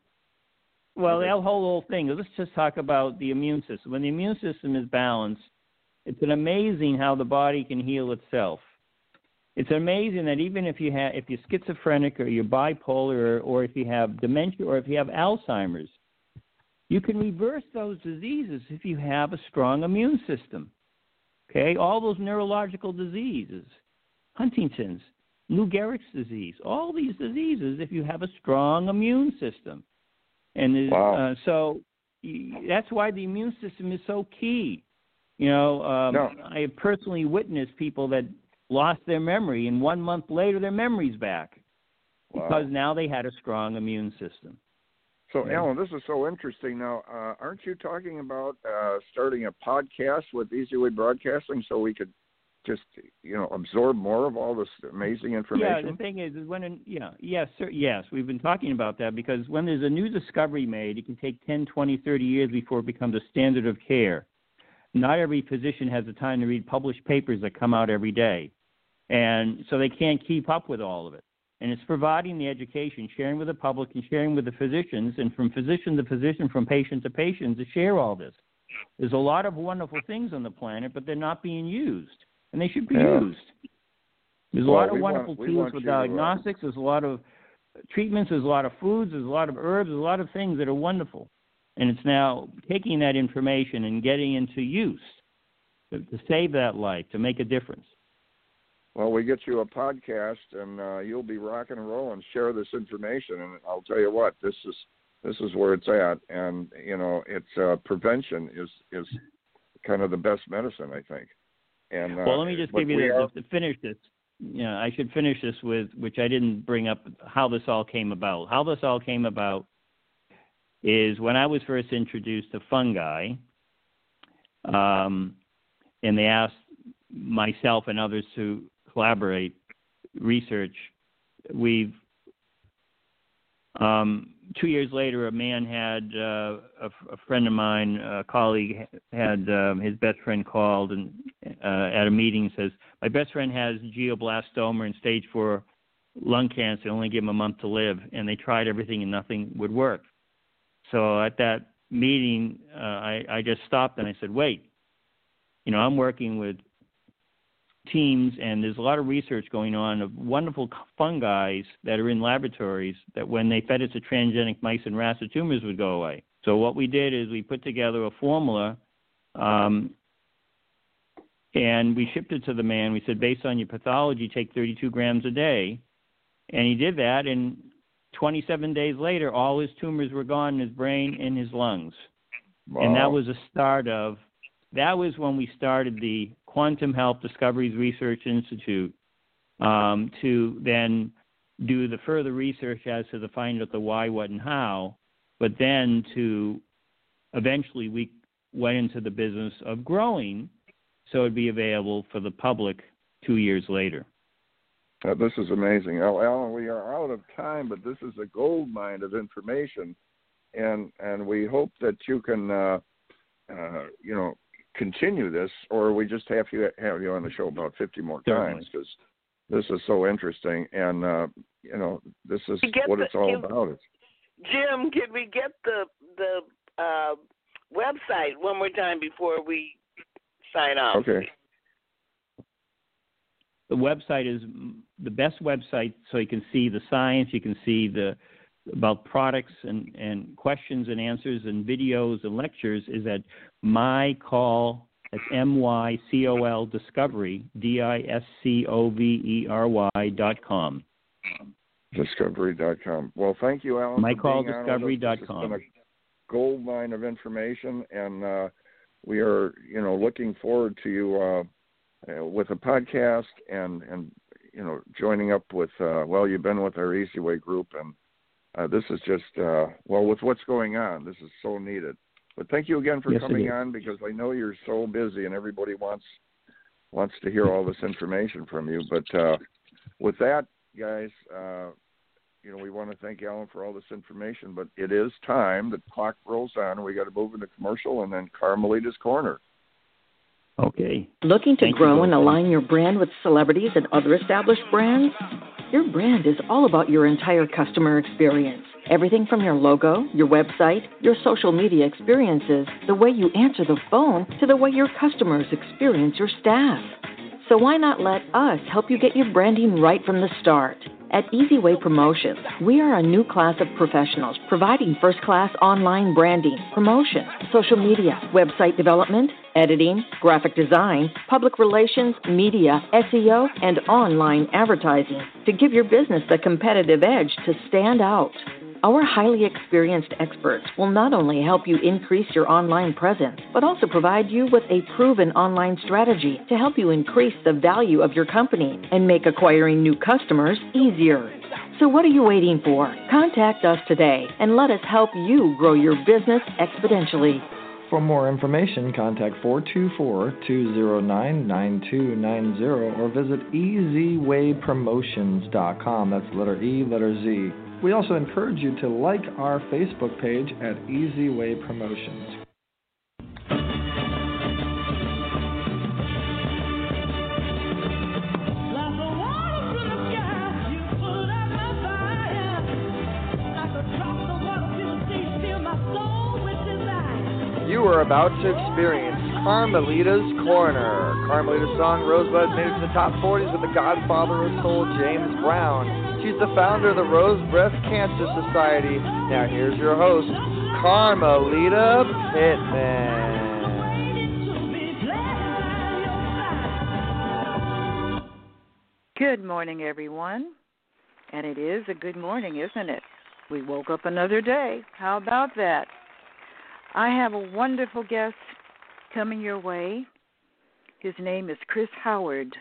well, Okay. that whole whole thing. Let's just talk about the immune system. When the immune system is balanced, it's an amazing how the body can heal itself. It's amazing that even if you have if you're schizophrenic or you're bipolar or, or if you have dementia or if you have Alzheimer's, you can reverse those diseases if you have a strong immune system. Okay, all those neurological diseases, Huntington's, Lou Gehrig's disease, all these diseases if you have a strong immune system. And Wow. uh, so that's why the immune system is so key. You know, um, No. I have personally witnessed people that lost their memory, and one month later their memory's back Wow. because now they had a strong immune system. So, Yeah. Alan, this is so interesting. Now, uh, aren't you talking about uh, starting a podcast with Easy Way Broadcasting so we could just, you know, absorb more of all this amazing information? Yeah, the thing is, is when an, yeah, yes, sir, yes, we've been talking about that because when there's a new discovery made, it can take 10, 20, 30 years before it becomes a standard of care. Not every physician has the time to read published papers that come out every day, and so they can't keep up with all of it. And it's providing the education, sharing with the public, and sharing with the physicians, and from physician to physician, from patient to patient, to share all this. There's a lot of wonderful things on the planet, but they're not being used, and they should be Yeah. used. There's a lot of we want- wonderful tools for uh, diagnostics. There's a lot of treatments. There's a lot of foods. There's a lot of herbs. There's a lot of things that are wonderful. And it's now taking that information and getting into use to, to save that life, to make a difference. Well, we get you a podcast, and uh, you'll be rocking and rolling. Share this information, and I'll tell you what, this is this is where it's at. And you know, it's uh, prevention is is kind of the best medicine, I think. And uh, well, let me just give you the, are- to finish this. You know, I should finish this with which I didn't bring up how this all came about. How this all came about is when I was first introduced to fungi, um, and they asked myself and others to collaborate, research. We've um, two years later, a man had uh, a, a friend of mine, a colleague, had um, his best friend called and uh, at a meeting says, "My best friend has glioblastoma and stage four lung cancer. Only give him a month to live." And they tried everything and nothing would work. So at that meeting, uh, I, I just stopped and I said, "Wait, you know, I'm working with teams, and there's a lot of research going on of wonderful fungi that are in laboratories that when they fed it to transgenic mice and rats, the tumors would go away. So what we did is we put together a formula, um, and we shipped it to the man. We said, based on your pathology, take 32 grams a day, and he did that. And 27 days later, all his tumors were gone in his brain and his lungs and that was a start of that was when we started the quantum health discoveries research institute um, to then do the further research as to the find out the why what and how but then to eventually we went into the business of growing so it'd be available for the public two years later. Uh, this is amazing. Alan, we are out of time, but this is a gold mine of information, and and we hope that you can, uh, uh, you know, continue this, or we just have you have you on the show about fifty more times because this is so interesting, and uh, you know, this is what the, it's all can, about. It's, Jim, can we get the the uh, website one more time before we sign off? Okay. The website is the best website, so you can see the science, you can see the about products and, and questions and answers and videos and lectures is at my call that's M Y C O L Discovery D I S C O V E R Y dot com. Discovery dot com. Well, thank you, Alan. MyColDiscovery dot com. Gold mine of information, and uh, we are, you know, looking forward to you uh, uh, with a podcast and and you know joining up with. Uh, well, you've been with our Easy Way group, and uh, this is just uh, well with what's going on. This is so needed. But thank you again for yes, coming on because I know you're so busy and everybody wants wants to hear all this information from you. But uh, with that, guys, uh, you know we want to thank Alan for all this information. But it is time. The clock rolls on. We got to move into commercial and then Carmelita's corner. Okay. Looking to Thank grow you, and align your brand with celebrities and other established brands? Your brand is all about your entire customer experience. Everything from your logo, your website, your social media experiences, the way you answer the phone, to the way your customers experience your staff. So why not let us help you get your branding right from the start? At EasyWay Promotions, we are a new class of professionals providing first class online branding, promotion, social media, website development, editing, graphic design, public relations, media, SEO, and online advertising to give your business the competitive edge to stand out. Our highly experienced experts will not only help you increase your online presence, but also provide you with a proven online strategy to help you increase the value of your company and make acquiring new customers easier. So, what are you waiting for? Contact us today and let us help you grow your business exponentially. For more information, contact 424 209 9290 or visit easywaypromotions.com. That's letter E, letter Z. We also encourage you to like our Facebook page at Easy Way Promotions. About to experience Carmelita's Corner. Carmelita's song Rosebud made it to the top 40s with the godfather of soul, James Brown. She's the founder of the Rose Breast Cancer Society. Now here's your host, Carmelita Pittman. Good morning, everyone. And it is a good morning, isn't it? We woke up another day. How about that? I have a wonderful guest coming your way. His name is Chris Howard,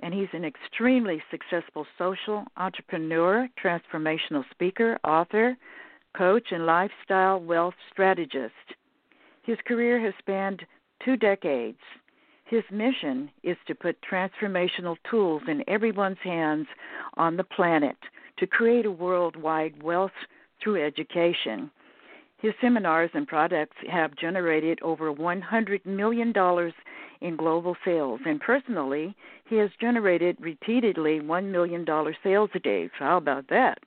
and he's an extremely successful social entrepreneur, transformational speaker, author, coach, and lifestyle wealth strategist. His career has spanned two decades. His mission is to put transformational tools in everyone's hands on the planet to create a worldwide wealth through education. His seminars and products have generated over $100 million in global sales, and personally, he has generated repeatedly $1 million sales a day. So how about that?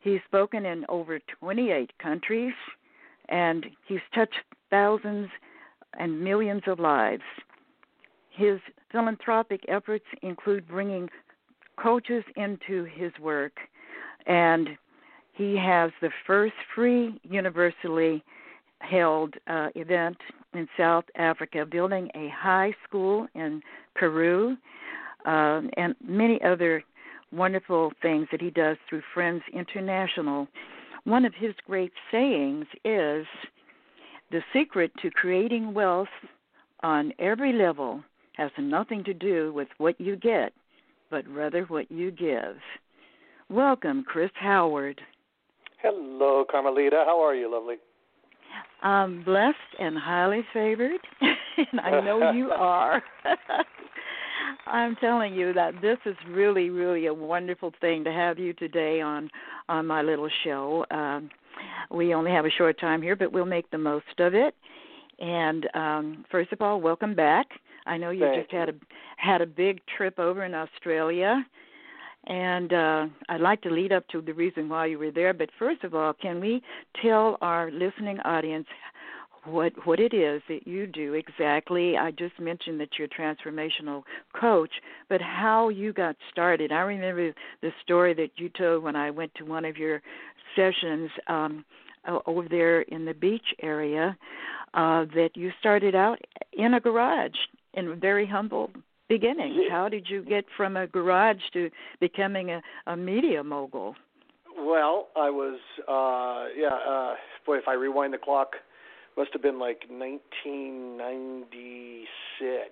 He's spoken in over 28 countries, and he's touched thousands and millions of lives. His philanthropic efforts include bringing coaches into his work and he has the first free universally held uh, event in South Africa, building a high school in Peru, uh, and many other wonderful things that he does through Friends International. One of his great sayings is the secret to creating wealth on every level has nothing to do with what you get, but rather what you give. Welcome, Chris Howard. Hello, Carmelita. How are you, lovely? I'm blessed and highly favored, and I know you are. I'm telling you that this is really, really a wonderful thing to have you today on on my little show. Um, we only have a short time here, but we'll make the most of it. And um, first of all, welcome back. I know you Thank just had a had a big trip over in Australia, and uh, I'd like to lead up to the reason why you were there. But first of all, can we tell our listening audience what what it is that you do exactly? I just mentioned that you're a transformational coach, but how you got started. I remember the story that you told when I went to one of your sessions um, over there in the beach area. Uh, that you started out in a garage in very humble beginnings. How did you get from a garage to becoming a, a media mogul? Well, I was, uh, yeah, uh, boy, if I rewind the clock, must have been like 1996,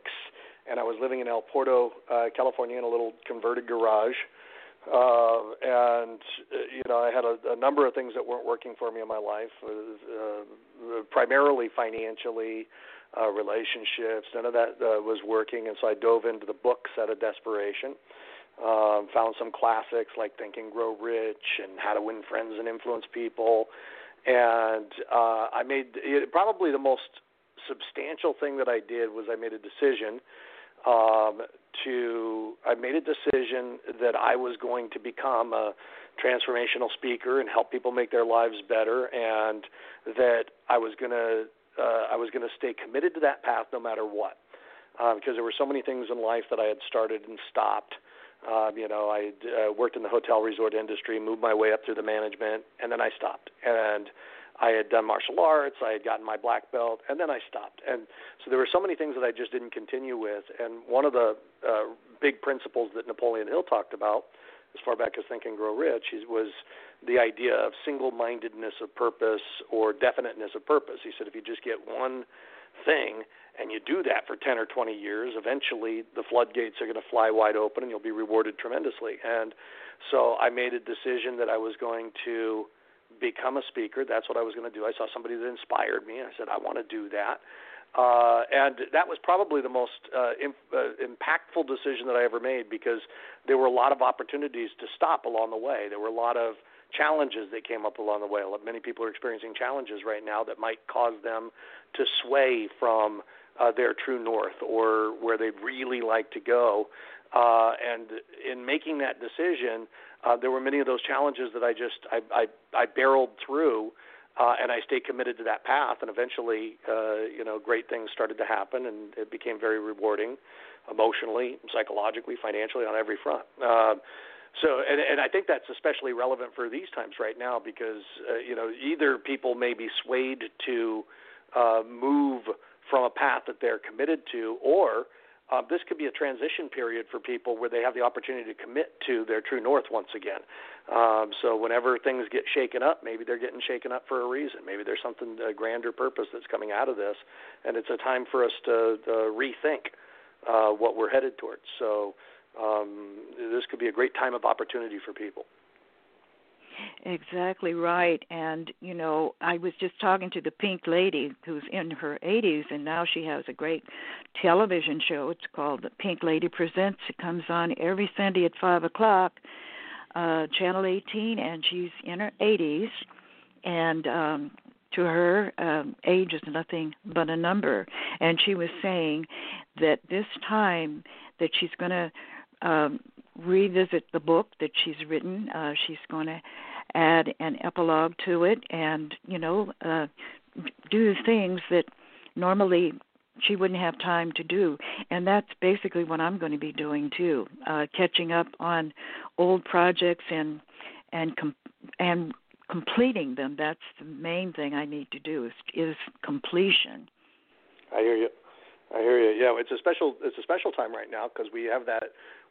and I was living in El Porto, uh, California, in a little converted garage. Uh, and uh, you know, I had a, a number of things that weren't working for me in my life, uh, uh, primarily financially, uh, relationships. None of that uh, was working, and so I dove into the books out of desperation. Um, found some classics like Think and Grow Rich and How to Win Friends and Influence People, and uh, I made it, probably the most substantial thing that I did was I made a decision um, to I made a decision that I was going to become a transformational speaker and help people make their lives better, and that I was going to uh, I was going to stay committed to that path no matter what, uh, because there were so many things in life that I had started and stopped. Um, you know, I uh, worked in the hotel resort industry, moved my way up through the management, and then I stopped. And I had done martial arts, I had gotten my black belt, and then I stopped. And so there were so many things that I just didn't continue with. And one of the uh, big principles that Napoleon Hill talked about, as far back as Think and Grow Rich, was the idea of single-mindedness of purpose or definiteness of purpose. He said if you just get one thing and you do that for 10 or 20 years, eventually the floodgates are going to fly wide open and you'll be rewarded tremendously. And so I made a decision that I was going to become a speaker. That's what I was going to do. I saw somebody that inspired me. I said, I want to do that. Uh, and that was probably the most uh, imp- uh, impactful decision that I ever made because there were a lot of opportunities to stop along the way. There were a lot of challenges that came up along the way. Many people are experiencing challenges right now that might cause them to sway from uh, their true north or where they'd really like to go. Uh, and in making that decision, uh, there were many of those challenges that I just I I, I barreled through, uh, and I stayed committed to that path. And eventually, uh, you know, great things started to happen, and it became very rewarding, emotionally, psychologically, financially, on every front. Uh, so, and, and I think that's especially relevant for these times right now because uh, you know either people may be swayed to uh, move from a path that they're committed to, or uh, this could be a transition period for people where they have the opportunity to commit to their true north once again. Um, so whenever things get shaken up, maybe they're getting shaken up for a reason. Maybe there's something a grander purpose that's coming out of this, and it's a time for us to, to rethink uh, what we're headed towards. So um, this could be a great time of opportunity for people. Exactly right. And, you know, I was just talking to the Pink Lady who's in her 80s, and now she has a great television show. It's called The Pink Lady Presents. It comes on every Sunday at 5 o'clock, uh, Channel 18, and she's in her 80s. And um, to her, um, age is nothing but a number. And she was saying that this time that she's going to um, revisit the book that she's written. Uh, she's going to add an epilogue to it, and you know, uh, do things that normally she wouldn't have time to do. And that's basically what I'm going to be doing too, uh, catching up on old projects and and com- and completing them. That's the main thing I need to do is is completion. I hear you. I hear you. Yeah, it's a special it's a special time right now because we have that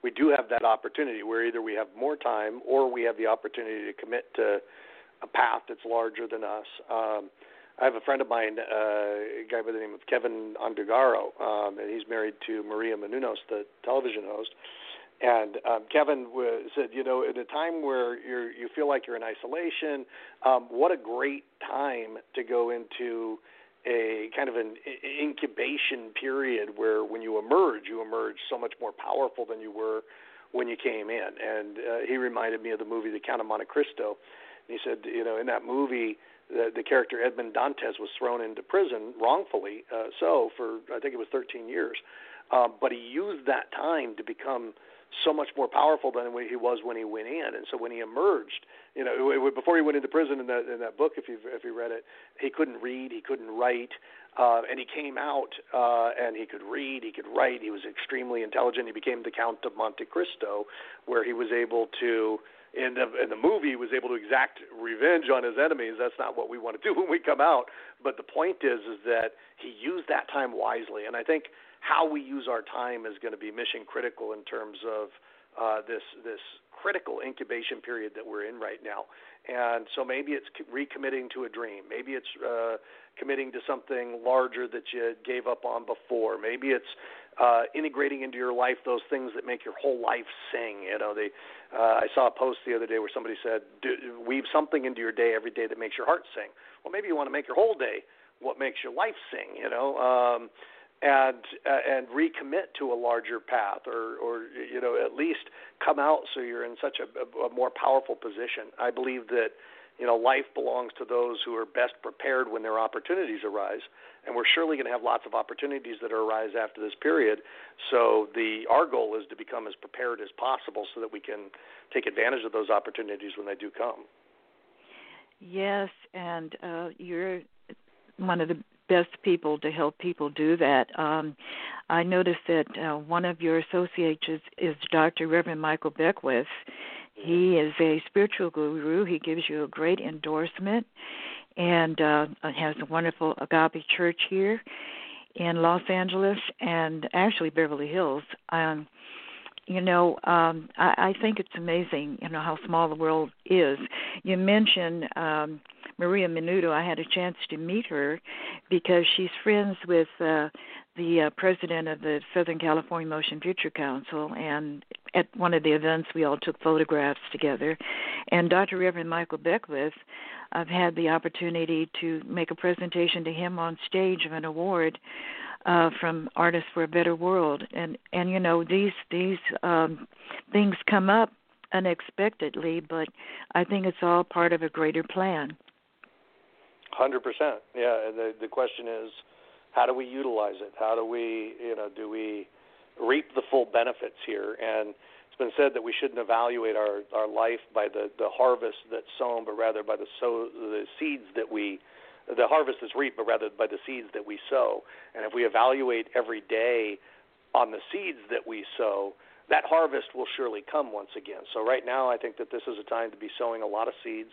we do have that opportunity where either we have more time or we have the opportunity to commit to a path that's larger than us. Um, I have a friend of mine, uh, a guy by the name of Kevin Undergaro, um, and he's married to Maria Menounos, the television host. And um, Kevin said, you know, at a time where you you feel like you're in isolation, um, what a great time to go into a kind of an incubation period where when you emerge, you emerge so much more powerful than you were when you came in. And uh, he reminded me of the movie The Count of Monte Cristo. And he said, you know, in that movie, the, the character Edmond Dantes was thrown into prison wrongfully, uh, so for I think it was 13 years. Um, but he used that time to become so much more powerful than he was when he went in. And so when he emerged, you know, before he went into prison in that in that book, if you if you read it, he couldn't read, he couldn't write, uh, and he came out uh, and he could read, he could write. He was extremely intelligent. He became the Count of Monte Cristo, where he was able to. In the, in the movie, was able to exact revenge on his enemies. That's not what we want to do when we come out. But the point is, is that he used that time wisely, and I think how we use our time is going to be mission critical in terms of uh, this this critical incubation period that we're in right now. And so maybe it's recommitting to a dream. Maybe it's uh, committing to something larger that you gave up on before. Maybe it's uh, integrating into your life those things that make your whole life sing. You know, they. Uh, I saw a post the other day where somebody said, "Weave something into your day every day that makes your heart sing." Well, maybe you want to make your whole day what makes your life sing. You know. Um, and uh, and recommit to a larger path or or you know at least come out so you're in such a, a more powerful position. I believe that you know life belongs to those who are best prepared when their opportunities arise and we're surely going to have lots of opportunities that arise after this period. So the our goal is to become as prepared as possible so that we can take advantage of those opportunities when they do come. Yes and uh you're one of the best people to help people do that. Um, I noticed that uh, one of your associates is, is Dr. Reverend Michael Beckwith. He is a spiritual guru. He gives you a great endorsement and uh, has a wonderful agape church here in Los Angeles and actually Beverly Hills. Um, you know, um, I, I think it's amazing, you know, how small the world is. You mentioned um, Maria Menudo. I had a chance to meet her because she's friends with uh, the uh, president of the Southern California Motion Picture Council, and at one of the events we all took photographs together. And Dr. Reverend Michael Beckwith, I've had the opportunity to make a presentation to him on stage of an award uh, from Artists for a Better World, and and you know these these um, things come up unexpectedly, but I think it's all part of a greater plan. Hundred percent. Yeah. And the the question is, how do we utilize it? How do we, you know, do we reap the full benefits here? And it's been said that we shouldn't evaluate our our life by the the harvest that's sown, but rather by the sow the seeds that we the harvest is reaped, but rather by the seeds that we sow. And if we evaluate every day on the seeds that we sow, that harvest will surely come once again. So right now, I think that this is a time to be sowing a lot of seeds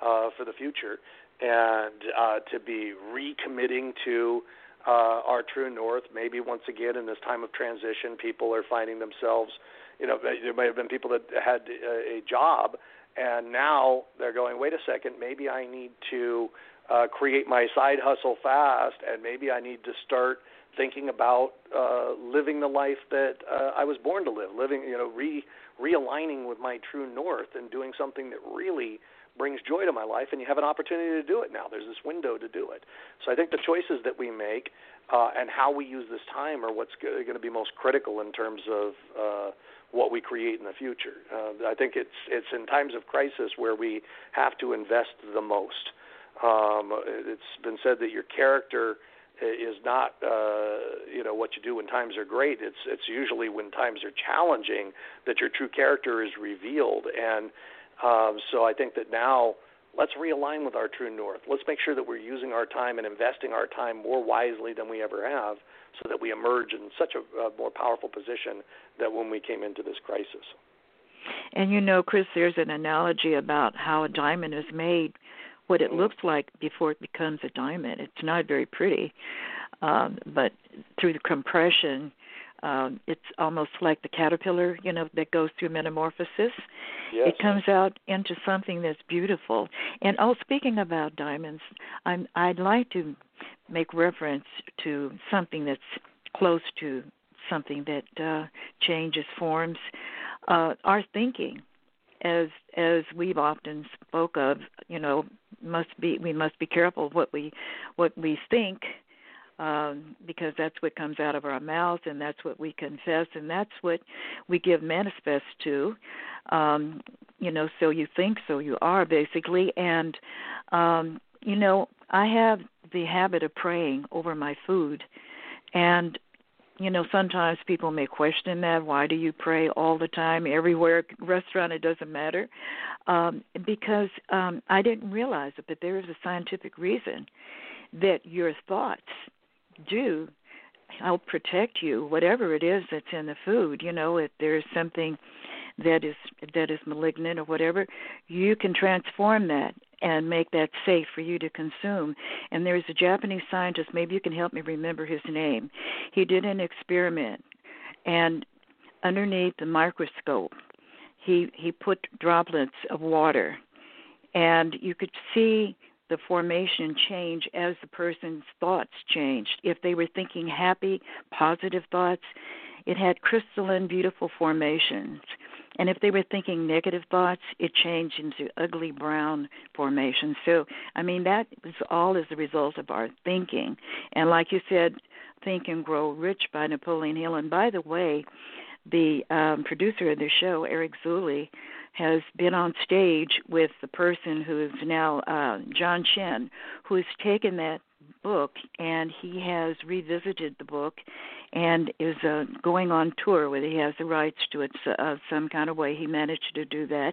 uh, for the future and uh, to be recommitting to uh, our true north. Maybe once again in this time of transition, people are finding themselves. You know, there may have been people that had a, a job, and now they're going, wait a second, maybe I need to uh, create my side hustle fast, and maybe I need to start thinking about uh, living the life that uh, I was born to live, living, you know, re realigning with my true north and doing something that really brings joy to my life, and you have an opportunity to do it now. There's this window to do it. So I think the choices that we make uh, and how we use this time are what's going to be most critical in terms of uh, what we create in the future. Uh, I think it's it's in times of crisis where we have to invest the most. Um, it's been said that your character is not uh, you know what you do when times are great. It's it's usually when times are challenging that your true character is revealed. And um, so I think that now let's realign with our true north. Let's make sure that we're using our time and investing our time more wisely than we ever have, so that we emerge in such a, a more powerful position that when we came into this crisis. And you know, Chris, there's an analogy about how a diamond is made what it looks like before it becomes a diamond. It's not very pretty, um, but through the compression, um, it's almost like the caterpillar, you know, that goes through metamorphosis. Yes. It comes out into something that's beautiful. And oh, speaking about diamonds, I'm, I'd like to make reference to something that's close to something that uh, changes forms. uh, our thinking, as as we've often spoke of, you know, must be we must be careful what we what we think um, because that's what comes out of our mouth and that's what we confess and that's what we give manifest to. Um, you know, so you think, so you are basically. And, um, you know, I have the habit of praying over my food. And you know sometimes people may question that why do you pray all the time everywhere restaurant it doesn't matter um because um i didn't realize it but there is a scientific reason that your thoughts do help protect you whatever it is that's in the food you know if there's something that is that is malignant or whatever you can transform that and make that safe for you to consume. And there's a japanese scientist maybe you can help me remember his name. He did an experiment and underneath the microscope he he put droplets of water. And you could see the formation change as the person's thoughts changed. If they were thinking happy, positive thoughts, it had crystalline, beautiful formations. And if they were thinking negative thoughts, it changed into ugly brown formations. So, I mean, that is all as a result of our thinking. And like you said, Think and Grow Rich by Napoleon Hill. And by the way, the um, producer of the show, Eric Zuley, has been on stage with the person who is now uh, John Chen, who has taken that book and he has revisited the book and is uh, going on tour where he has the rights to it uh, some kind of way. He managed to do that.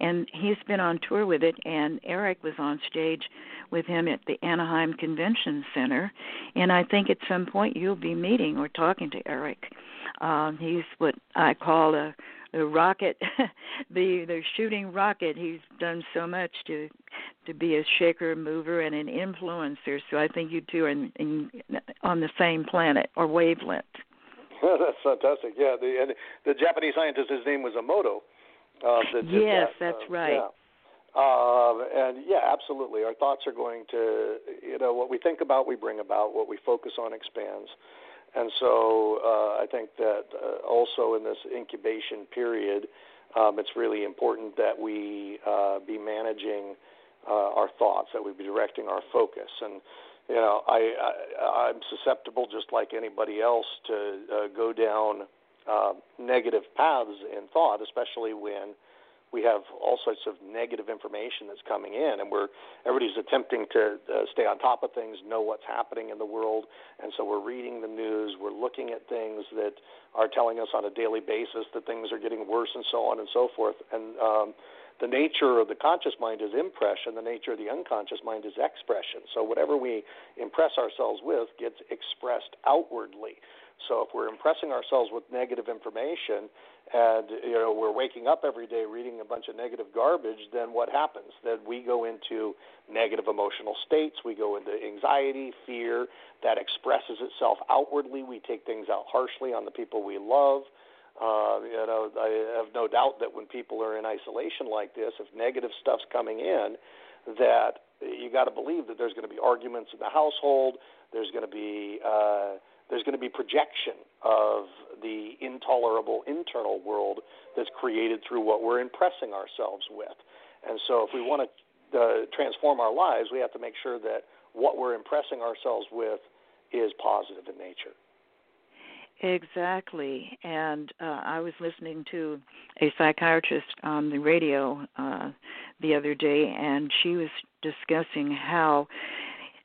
And he's been on tour with it and Eric was on stage with him at the Anaheim Convention Center. And I think at some point you'll be meeting or talking to Eric. Um he's what I call a the rocket, the the shooting rocket. He's done so much to to be a shaker, mover, and an influencer. So I think you two are in, in, on the same planet or wavelength. That's fantastic. Yeah, the and the Japanese scientist, his name was Emoto. Uh, that yes, that. that's uh, right. Yeah. Uh, and yeah, absolutely. Our thoughts are going to, you know, what we think about, we bring about. What we focus on expands. And so uh, I think that uh, also in this incubation period, um, it's really important that we uh, be managing uh, our thoughts, that we be directing our focus. And you know, I, I I'm susceptible just like anybody else to uh, go down uh, negative paths in thought, especially when we have all sorts of negative information that's coming in, and we're everybody's attempting to uh, stay on top of things, know what's happening in the world, and so we're reading the news, we're looking at things that are telling us on a daily basis that things are getting worse, and so on and so forth. And um, the nature of the conscious mind is impression, the nature of the unconscious mind is expression. So whatever we impress ourselves with gets expressed outwardly. So if we're impressing ourselves with negative information, and you know we're waking up every day reading a bunch of negative garbage, then what happens? Then we go into negative emotional states. We go into anxiety, fear that expresses itself outwardly. We take things out harshly on the people we love. Uh, you know, I have no doubt that when people are in isolation like this, if negative stuff's coming in, that you got to believe that there's going to be arguments in the household. There's going to be uh, there's going to be projection of the intolerable internal world that's created through what we're impressing ourselves with. And so, if we want to uh, transform our lives, we have to make sure that what we're impressing ourselves with is positive in nature. Exactly. And uh, I was listening to a psychiatrist on the radio uh, the other day, and she was discussing how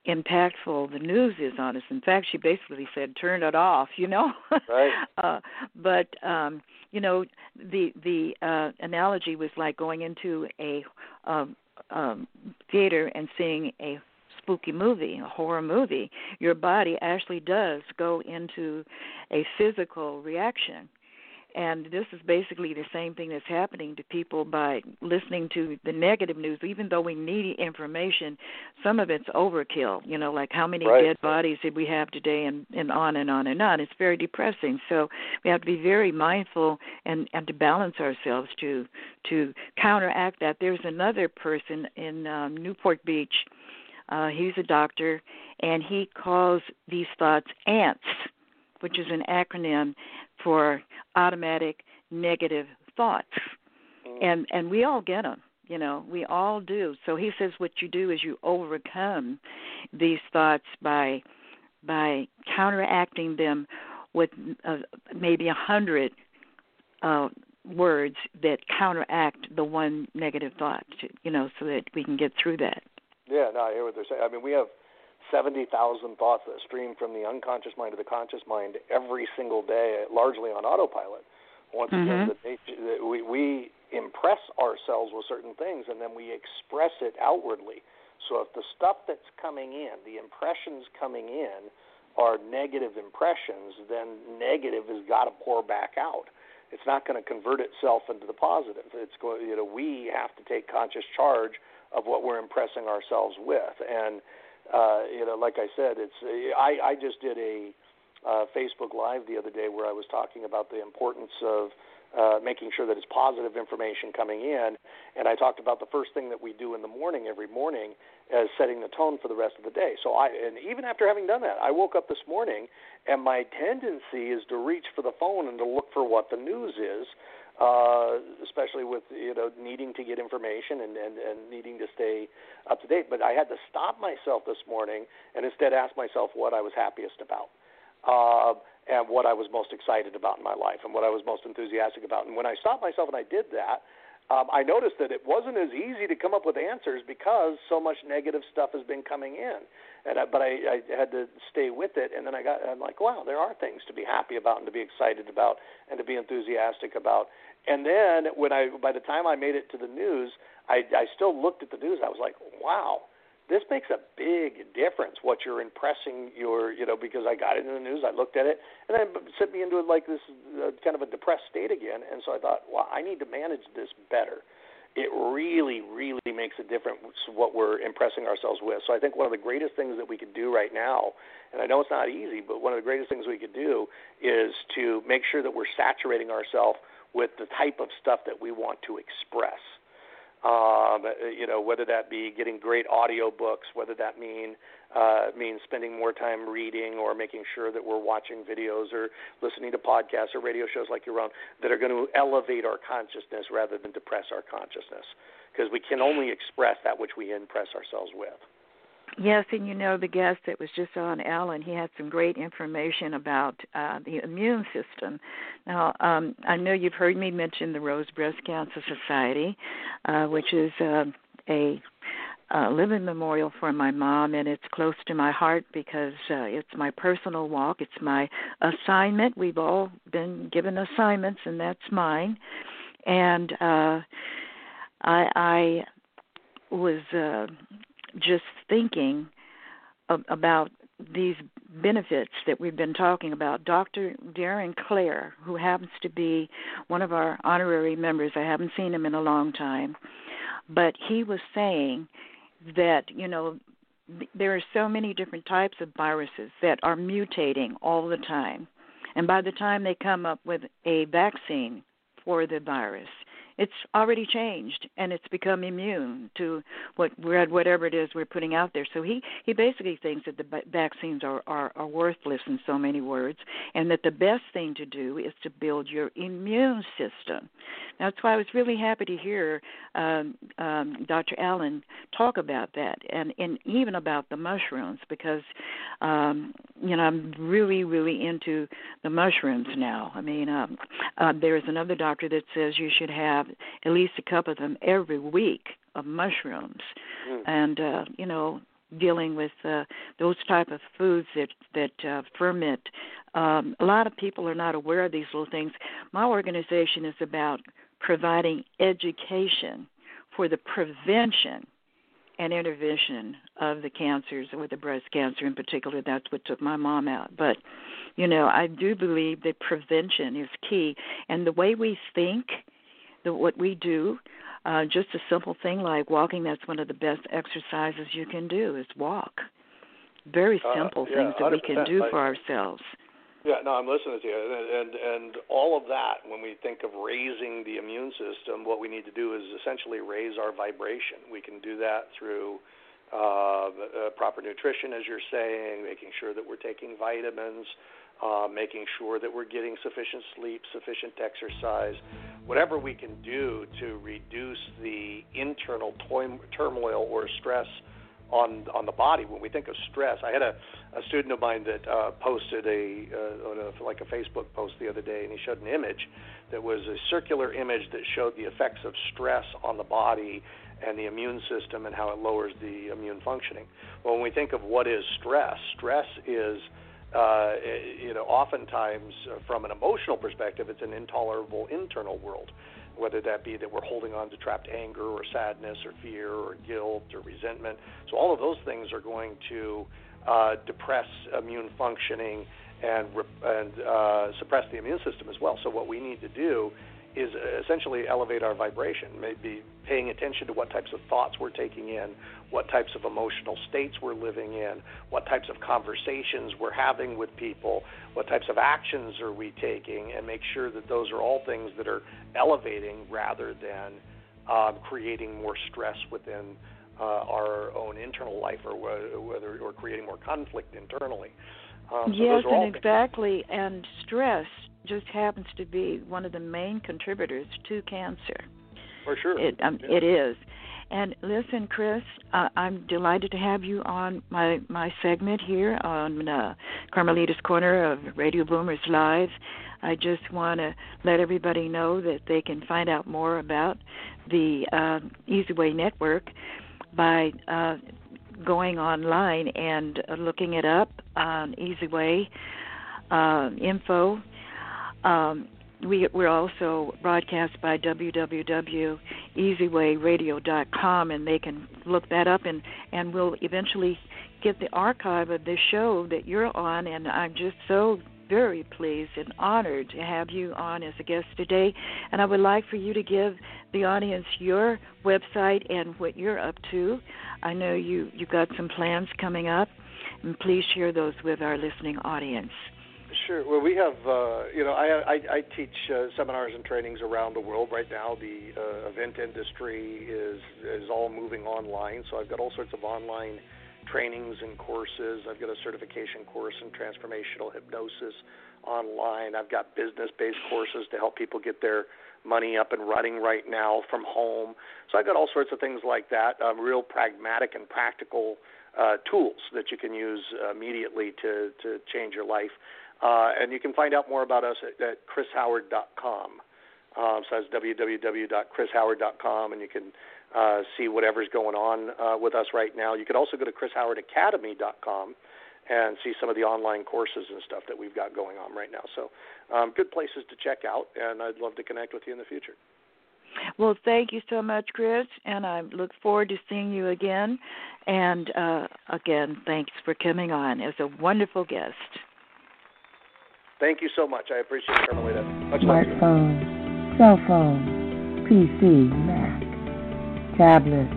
impactful the news is on us. In fact, she basically said, "Turn it off," you know. Right. uh, but um, you know, the the uh, analogy was like going into a um, um, theater and seeing a spooky movie, a horror movie. Your body actually does go into a physical reaction and this is basically the same thing that's happening to people by listening to the negative news. Even though we need information, some of it's overkill. You know, like how many right. dead bodies did we have today, and and on and on and on. It's very depressing. So we have to be very mindful and and to balance ourselves to to counteract that. There's another person in um, Newport Beach. Uh, he's a doctor, and he calls these thoughts ants which is an acronym for automatic negative thoughts, Mm. and and we all get them. You know, we all do. So he says what you do is you overcome these thoughts by by counteracting them with uh, maybe a hundred uh, words that counteract the one negative thought. You know, so that we can get through that. Yeah, no, I hear what they're saying. I mean, we have 70,000 thoughts that stream from the unconscious mind to the conscious mind every single day, largely on autopilot. Once again, Mhm. the, the, we, we impress ourselves with certain things and then we express it outwardly. So if the stuff that's coming in, the impressions coming in, are negative impressions, then negative has got to pour back out. It's not going to convert itself into the positive. It's going, you know, we have to take conscious charge of what we're impressing ourselves with. And uh, you know, like I said, it's I, I just did a uh, Facebook Live the other day where I was talking about the importance of uh, making sure that it's positive information coming in, and I talked about the first thing that we do in the morning every morning as setting the tone for the rest of the day. So I, and even after having done that, I woke up this morning, and my tendency is to reach for the phone and to look for what the news is uh, especially with you know needing to get information and, and and needing to stay up to date. But I had to stop myself this morning and instead ask myself what I was happiest about. Uh, and what I was most excited about in my life, and what I was most enthusiastic about. And when I stopped myself and I did that, um, I noticed that it wasn't as easy to come up with answers because so much negative stuff has been coming in. And I, but I, I had to stay with it, and then I got I'm like, wow, there are things to be happy about and to be excited about and to be enthusiastic about. And then when I by the time I made it to the news, I, I still looked at the news. I was like, wow, this makes a big difference what you're impressing your you know because I got it in the news, I looked at it, and then it sent me into like this uh, kind of a depressed state again. And so I thought, wow, I need to manage this better. It really, really makes a difference what we're impressing ourselves with. So I think one of the greatest things that we could do right now, and I know it's not easy, but one of the greatest things we could do is to make sure that we're saturating ourselves with the type of stuff that we want to express. Um, you know, whether that be getting great audio books, whether that mean uh, means spending more time reading or making sure that we're watching videos or listening to podcasts or radio shows like your own that are going to elevate our consciousness rather than depress our consciousness. Because we can only express that which we impress ourselves with. Yes, and you know the guest that was just on Alan, he had some great information about uh, the immune system. Now, um, I know you've heard me mention the Rose Breast Cancer Society, uh, which is uh, a uh, living memorial for my mom, and it's close to my heart because uh, it's my personal walk. It's my assignment. We've all been given assignments, and that's mine. And uh, I, I was. Uh, just thinking of, about these benefits that we've been talking about. Dr. Darren Clare, who happens to be one of our honorary members, I haven't seen him in a long time, but he was saying that, you know, there are so many different types of viruses that are mutating all the time. And by the time they come up with a vaccine for the virus, it's already changed and it's become immune to what whatever it is we're putting out there. So he he basically thinks that the vaccines are, are are worthless in so many words, and that the best thing to do is to build your immune system. That's why I was really happy to hear um, um, Dr. Alan talk about that, and and even about the mushrooms because um, you know I'm really really into the mushrooms now. I mean, um, uh, there's another doctor that says you should have at least a cup of them every week of mushrooms, mm. and uh, you know dealing with uh, those type of foods that that uh, ferment. Um, a lot of people are not aware of these little things. My organization is about providing education for the prevention and intervention of the cancers, with the breast cancer in particular. That's what took my mom out. But, you know, I do believe that prevention is key. And the way we think, the, what we do, uh, just a simple thing like walking, that's one of the best exercises you can do is walk. Very simple uh, yeah, things that we can do I, for ourselves. Yeah, no, I'm listening to you, and, and and all of that. When we think of raising the immune system, what we need to do is essentially raise our vibration. We can do that through uh, uh, proper nutrition, as you're saying, making sure that we're taking vitamins, uh, making sure that we're getting sufficient sleep, sufficient exercise, whatever we can do to reduce the internal turmoil or stress on on the body. When we think of stress, I had a, a student of mine that uh, posted a, uh, a like a Facebook post the other day, and he showed an image that was a circular image that showed the effects of stress on the body and the immune system and how it lowers the immune functioning. Well, when we think of what is stress, stress is uh, you know, oftentimes uh, from an emotional perspective, it's an intolerable internal world, whether that be that we're holding on to trapped anger or sadness or fear or guilt or resentment. So all of those things are going to uh, depress immune functioning and and uh, suppress the immune system as well. So what we need to do is essentially elevate our vibration, maybe paying attention to what types of thoughts we're taking in, what types of emotional states we're living in, what types of conversations we're having with people, what types of actions are we taking, and make sure that those are all things that are elevating rather than um, creating more stress within uh, our own internal life or whether or creating more conflict internally. Um, so yes, and exactly. And stress just happens to be one of the main contributors to cancer. For sure. It um, yeah. it is. And listen, Chris, uh, I'm delighted to have you on my my segment here on uh, Carmelita's Corner of Radio Boomers Live. I just want to let everybody know that they can find out more about the uh, Easy Way Network by uh, going online and looking it up on Easy Way uh, info. Um, we, we're also broadcast by www.easywayradio.com, and they can look that up, and, and we'll eventually get the archive of this show that you're on. And I'm just so very pleased and honored to have you on as a guest today. And I would like for you to give the audience your website and what you're up to. I know you you got some plans coming up, and please share those with our listening audience. Sure. Well, we have, uh, you know, I, I, I teach uh, seminars and trainings around the world right now. The uh, event industry is is all moving online, so I've got all sorts of online trainings and courses. I've got a certification course in transformational hypnosis online. I've got business-based courses to help people get their money up and running right now from home. So I've got all sorts of things like that. Um, real pragmatic and practical uh, tools that you can use immediately to to change your life. Uh, and you can find out more about us at, at chrishoward.com. Um, so that's www.chrishoward.com, and you can uh, see whatever's going on uh, with us right now. You could also go to chrishowardacademy.com and see some of the online courses and stuff that we've got going on right now. So, um, good places to check out, and I'd love to connect with you in the future. Well, thank you so much, Chris, and I look forward to seeing you again. And uh, again, thanks for coming on as a wonderful guest. Thank you so much. I appreciate it, Carmelita. Much Smartphone, cell phone, PC, Mac, tablet,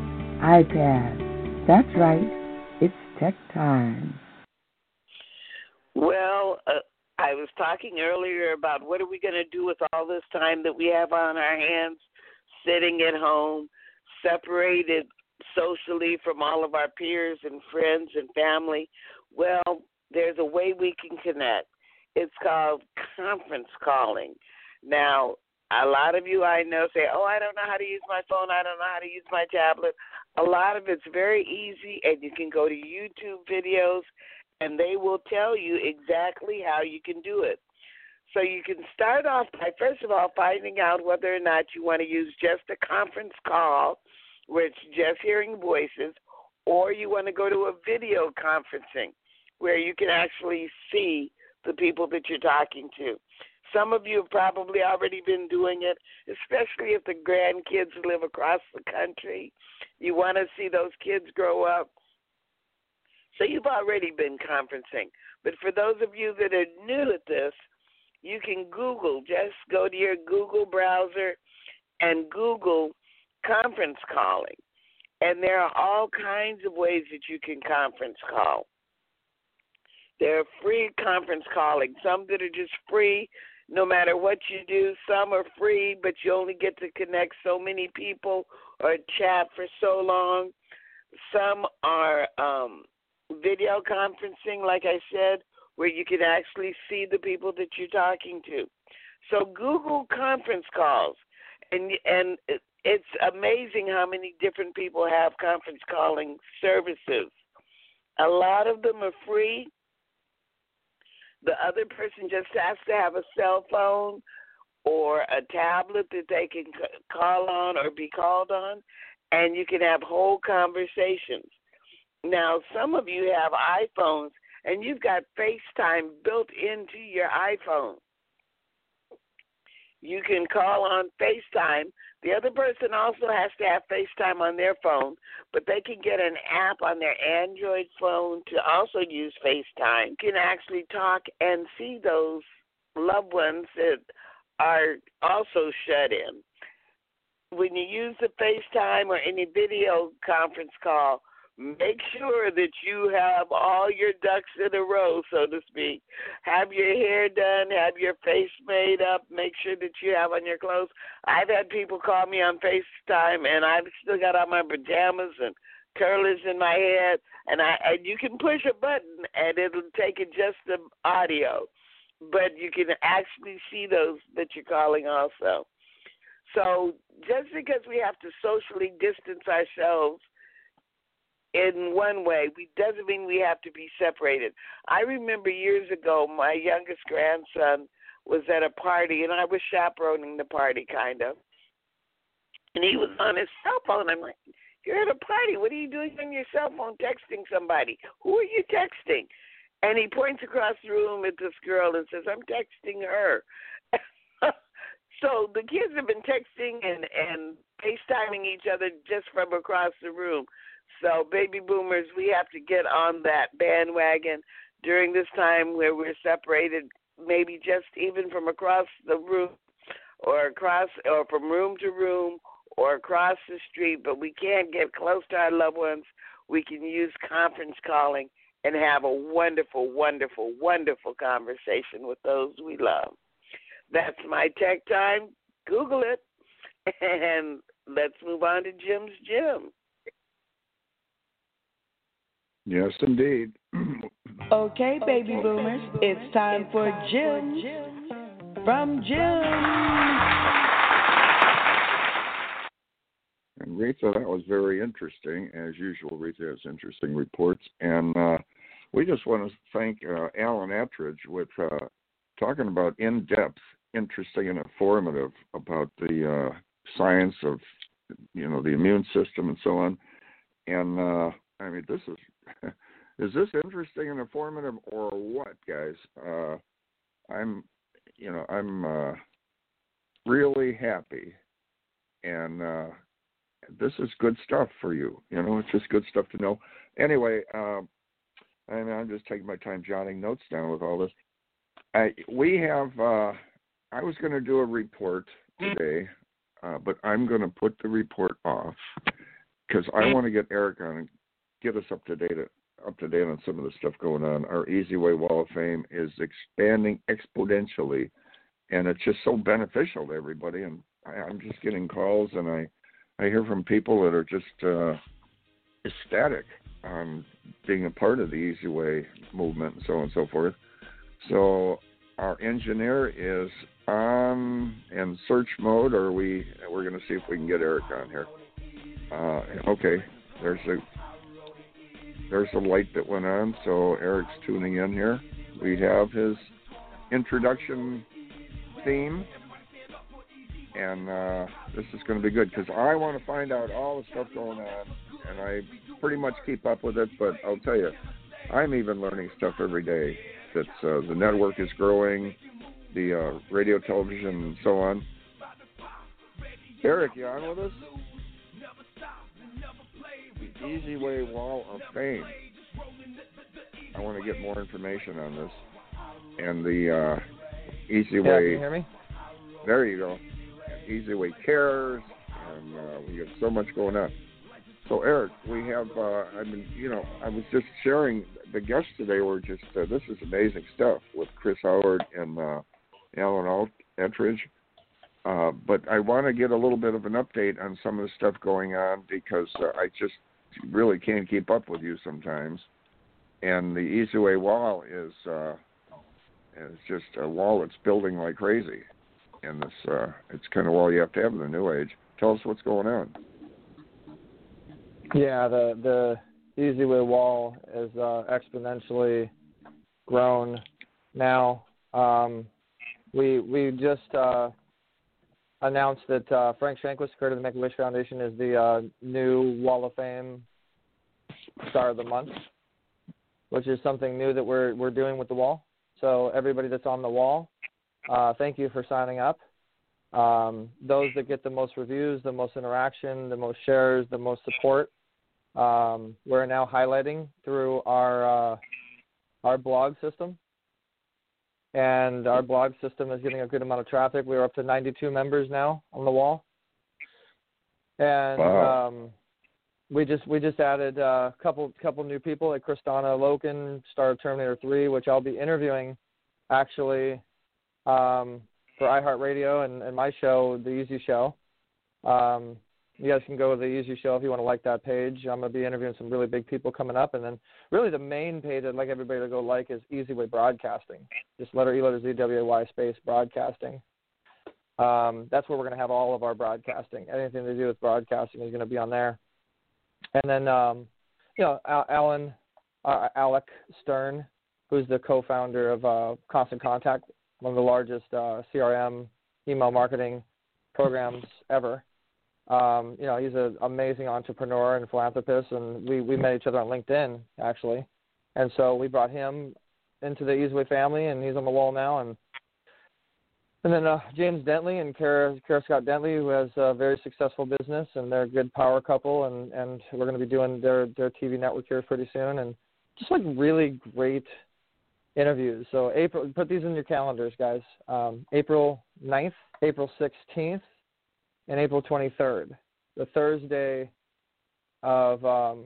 iPad. That's right. It's tech time. Well, uh, I was talking earlier about what are we going to do with all this time that we have on our hands, sitting at home, separated socially from all of our peers and friends and family. Well, there's a way we can connect. It's called conference calling. Now, a lot of you I know say, "Oh, I don't know how to use my phone. I don't know how to use my tablet." A lot of it's very easy, and you can go to YouTube videos, and they will tell you exactly how you can do it. So you can start off by first of all finding out whether or not you want to use just a conference call, where it's just hearing voices, or you want to go to a video conferencing, where you can actually see the people that you're talking to. Some of you have probably already been doing it, especially if the grandkids live across the country. You want to see those kids grow up. So you've already been conferencing. But for those of you that are new at this, you can Google, just go to your Google browser and Google conference calling. And there are all kinds of ways that you can conference call. There are free conference calling, some that are just free no matter what you do. Some are free, but you only get to connect so many people or chat for so long. Some are um, video conferencing, like I said, where you can actually see the people that you're talking to. So Google conference calls, and and it's amazing how many different people have conference calling services. A lot of them are free. The other person just has to have a cell phone or a tablet that they can call on or be called on, and you can have whole conversations. Now, some of you have iPhones and you've got FaceTime built into your iPhone. You can call on FaceTime. The other person also has to have FaceTime on their phone, but they can get an app on their Android phone to also use FaceTime. Can actually talk and see those loved ones that are also shut in. When you use the FaceTime or any video conference call, make sure that you have all your ducks in a row, so to speak. Have your hair done, have your face made up, make sure that you have on your clothes. I've had people call me on FaceTime and I've still got on my pajamas and curlers in my head and I and you can push a button and it'll take it just the audio. But you can actually see those that you're calling also. So just because we have to socially distance ourselves in one way. We doesn't mean we have to be separated. I remember years ago, my youngest grandson was at a party, and I was chaperoning the party, kind of. And he was on his cell phone. I'm like, "You're at a party. What are you doing on your cell phone, texting somebody? Who are you texting?" And he points across the room at this girl and says, "I'm texting her." so the kids have been texting and and FaceTiming each other just from across the room. So, baby boomers, we have to get on that bandwagon during this time where we're separated, maybe just even from across the room or across or from room to room or across the street, but we can't get close to our loved ones. We can use conference calling and have a wonderful, wonderful, wonderful conversation with those we love. That's my tech time. Google it. And let's move on to Jim's Gem. Yes, indeed. okay, baby boomers, it's time for Jim from Jim. And Rita, that was very interesting. As usual, Rita has interesting reports. And uh, we just want to thank uh, Alan Attridge with uh, talking about in depth, interesting, and informative about the uh, science of you know the immune system and so on. And uh, I mean, this is is this interesting and informative or what, guys? Uh, I'm, you know, I'm uh, really happy, and uh, this is good stuff for you. You know, it's just good stuff to know. Anyway, um, I'm just taking my time jotting notes down with all this. I, we have. Uh, I was going to do a report today, uh, but I'm going to put the report off because I want to get Eric on get us up to date up to date on some of the stuff going on. Our Easy Way Wall of Fame is expanding exponentially, and it's just so beneficial to everybody. And I, I'm just getting calls, and I I hear from people that are just uh, ecstatic on being a part of the Easy Way movement, and so on and so forth. So our engineer is on in search mode, or we we're going to see if we can get Eric on here. Uh, okay, there's a there's a light that went on, so Eric's tuning in here. We have his introduction theme, and uh, this is going to be good because I want to find out all the stuff going on, and I pretty much keep up with it. But I'll tell you, I'm even learning stuff every day. That uh, the network is growing, the uh, radio, television, and so on. Eric, you on with us? Easy Way Wall of Fame. I want to get more information on this. And the uh, Easy yeah, Way. Can you hear me? There you go. Easy Way Cares, and uh, we got so much going on. So Eric, we have. Uh, I mean, you know, I was just sharing. The guests today were just. Uh, this is amazing stuff with Chris Howard and uh, Alan Attridge. Uh, but I want to get a little bit of an update on some of the stuff going on because uh, I just really can't keep up with you sometimes. And the Easy Way wall is uh, is just a wall that's building like crazy. And this uh, it's kind of wall you have to have in the new age. Tell us what's going on. Yeah, the the Easy Way wall is uh, exponentially grown now. Um, we we just uh, announced that uh, Frank Shankwitz, creator of the Make a Wish Foundation, is the uh, new Wall of Fame Star of the Month, which is something new that we're we're doing with the wall. So everybody that's on the wall, uh, thank you for signing up. Um, those that get the most reviews, the most interaction, the most shares, the most support, um, we're now highlighting through our uh, our blog system and our blog system is getting a good amount of traffic. We're up to 92 members now on the wall, and wow. um, we just we just added a couple couple new people like Kristanna Loken, star of Terminator 3, which I'll be interviewing actually um, for iHeartRadio and, and my show, The Easy Show. Um, you guys can go to the Easy Show if you want to like that page. I'm going to be interviewing some really big people coming up. And then really the main page I'd like everybody to go like is Easy Way Broadcasting. Just letter E, letter Z, W, A, Y, space, broadcasting. Um, that's where we're going to have all of our broadcasting. Anything to do with broadcasting is going to be on there. And then, um, you know, Alan, uh, Alec Stern, who's the co-founder of uh, Constant Contact, one of the largest uh, CRM email marketing programs ever. Um, you know, he's an amazing entrepreneur and philanthropist, and we we met each other on LinkedIn actually, and so we brought him into the Easyway family, and he's on the wall now, and and then uh, James Dentley and Kara, Kara Scott Dentley, who has a very successful business, and they're a good power couple, and and we're going to be doing their their TV network here pretty soon, and just like really great interviews. So April, put these in your calendars, guys. Um, April 9th, April 16th, and April 23rd, the Thursday of um,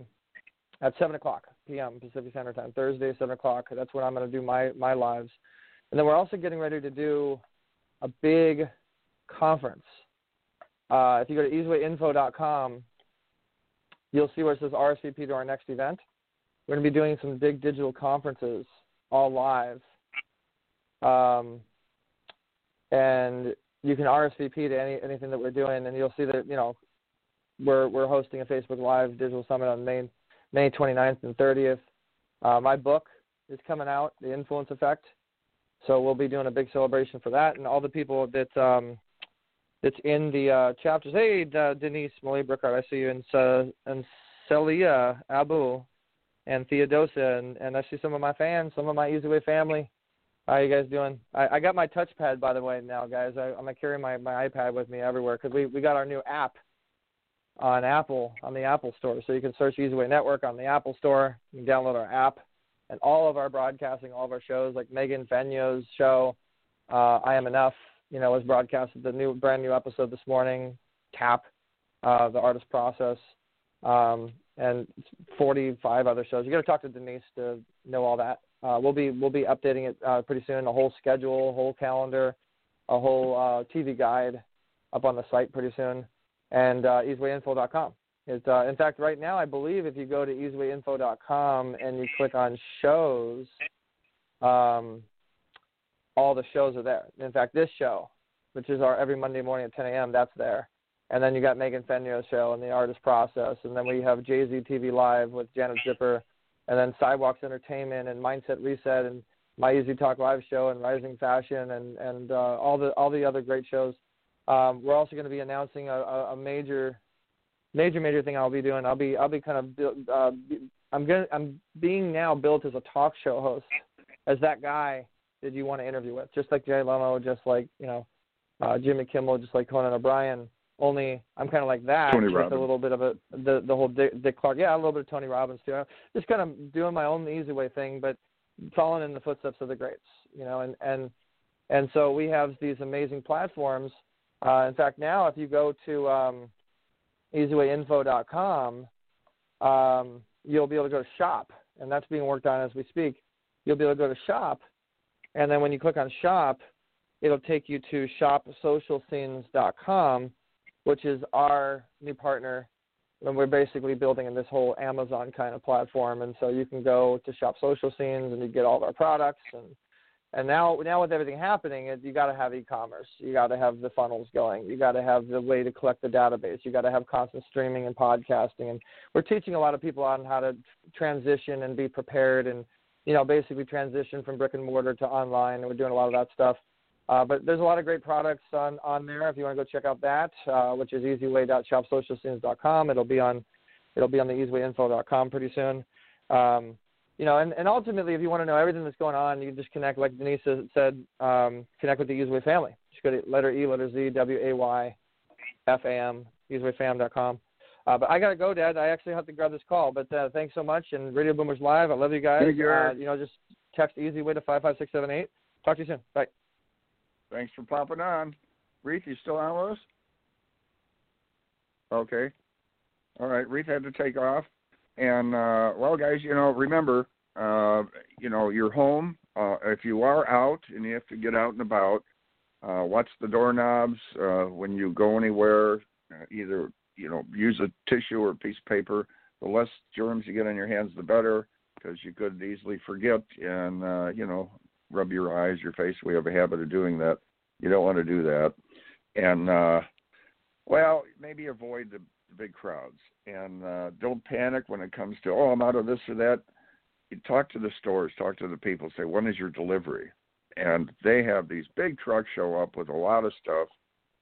at 7 o'clock p.m. Pacific Standard Time. Thursday, 7 o'clock. That's when I'm going to do my my lives. And then we're also getting ready to do a big conference. Uh, if you go to easywayinfo.com, you'll see where it says RSVP to our next event. We're going to be doing some big digital conferences all live. Um, and you can RSVP to any anything that we're doing, and you'll see that you know we're we're hosting a Facebook Live digital summit on May May 29th and 30th. Uh, my book is coming out, The Influence Effect. So we'll be doing a big celebration for that, and all the people that um, that's in the uh, chapters. Hey, Denise Molly Brookhart, I see you, and and Celia Abu, and Theodosia, and and I see some of my fans, some of my Easy Way family. How you guys doing? I, I got my touchpad by the way now, guys. I, I'm gonna carry my my iPad with me everywhere because we we got our new app on Apple on the Apple Store, so you can search EasyWay Network on the Apple Store. You can download our app and all of our broadcasting, all of our shows, like Megan Fenyo's show, uh, I Am Enough, you know, was broadcasted the new brand new episode this morning. Tap, uh, the artist process, um, and 45 other shows. You got to talk to Denise to know all that. Uh, we'll be we'll be updating it uh, pretty soon. A whole schedule, a whole calendar, a whole uh, TV guide up on the site pretty soon, and uh, easywayinfo.com. It's, uh, in fact, right now I believe if you go to easywayinfo.com and you click on shows, um, all the shows are there. In fact, this show, which is our every Monday morning at 10 a.m., that's there. And then you got Megan Fenyo's show and the artist process, and then we have Jay Z TV Live with Janet Zipper and then Sidewalks Entertainment and Mindset Reset and My Easy Talk Live show and Rising Fashion and and uh, all the all the other great shows. Um, we're also going to be announcing a, a, major, major, major thing I'll be doing. I'll be I'll be kind of uh, I'm going I'm being now built as a talk show host, as that guy that you want to interview with, just like Jay Leno, just like you know, uh, Jimmy Kimmel, just like Conan O'Brien. Only I'm kind of like that Tony with Robbins. a little bit of a the the whole Dick, Dick Clark. Yeah, a little bit of Tony Robbins too. I'm just kind of doing my own easy way thing, but following in the footsteps of the greats. You know, and and and so we have these amazing platforms. Uh, in fact, now if you go to um, easywayinfo.com, um, you'll be able to go to shop, and that's being worked on as we speak. You'll be able to go to shop, and then when you click on shop, it'll take you to shopsocialscenes.com which is our new partner and we're basically building in this whole Amazon kind of platform. And so you can go to Shop Social Scenes and you get all of our products. And and now now with everything happening, you got to have e-commerce. You got to have the funnels going. You got to have the way to collect the database. You got to have constant streaming and podcasting. And we're teaching a lot of people on how to transition and be prepared and you know basically transition from brick and mortar to online. And we're doing a lot of that stuff. Uh, but there's a lot of great products on, on there if you want to go check out that, uh, which is easyway.shopsocialscenes.com. It'll be on it'll be on the easywayinfo.com pretty soon. Um, you know, and, and ultimately, if you want to know everything that's going on, you just connect, like Denise said, um, connect with the Easyway family. Just go to letter E, letter Z, W A Y, F A M, easywayfam.com. Uh, but I gotta go, Dad. I actually have to grab this call. But uh, thanks so much. And Radio Boomers Live. I love you guys. You. Uh, you know, just text Easyway to five five six seven eight. Talk to you soon. Bye. Thanks for popping on. Reith, you still on with us? Okay. All right. Reith had to take off. And, uh, well, guys, you know, remember, uh, you know, you're home. Uh, if you are out and you have to get out and about, uh, watch the doorknobs uh, when you go anywhere. Uh, either, you know, use a tissue or a piece of paper. The less germs you get on your hands, the better, because you could easily forget and, uh, you know, rub your eyes, your face. We have a habit of doing that. You don't want to do that. And uh well, maybe avoid the, big crowds and uh don't panic when it comes to oh I'm out of this or that. You talk to the stores, talk to the people, say when is your delivery? And they have these big trucks show up with a lot of stuff.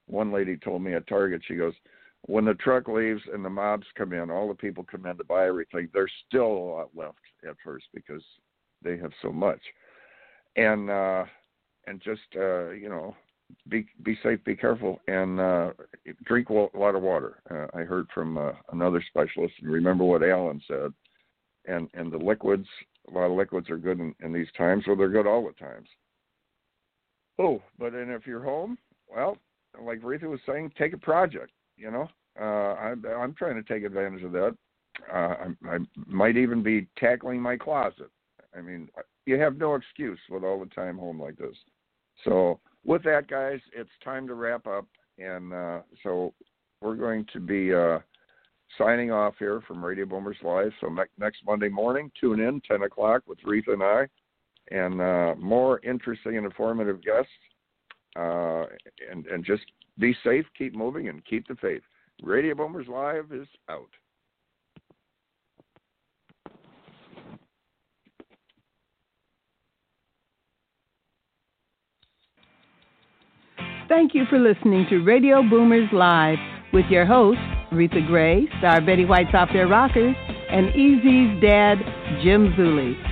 One lady told me at Target, she goes, when the truck leaves and the mobs come in, all the people come in to buy everything. There's still a lot left at first because they have so much and uh, and just uh, you know be be safe, be careful, and uh, drink a lot of water. Uh, I heard from uh, another specialist, and remember what Alan said. And and the liquids, a lot of liquids are good in, in these times, or they're good all the times. Oh, but and if you're home, well, like Reatha was saying, take a project. You know, uh, I'm I'm trying to take advantage of that. Uh, I, I might even be tackling my closet. I mean, you have no excuse with all the time home like this. So with that, guys, it's time to wrap up, and uh, so we're going to be uh, signing off here from Radio Boomers Live. So ne- next Monday morning, tune in 10 o'clock with Reatha and I, and uh, more interesting and informative guests. Uh, and and just be safe, keep moving, and keep the faith. Radio Boomers Live is out. Thank you for listening to Radio Boomers Live with your hosts, Reatha Grey, Star Betty White's Off Their Rockers, and Easy's dad, Jim Zuley.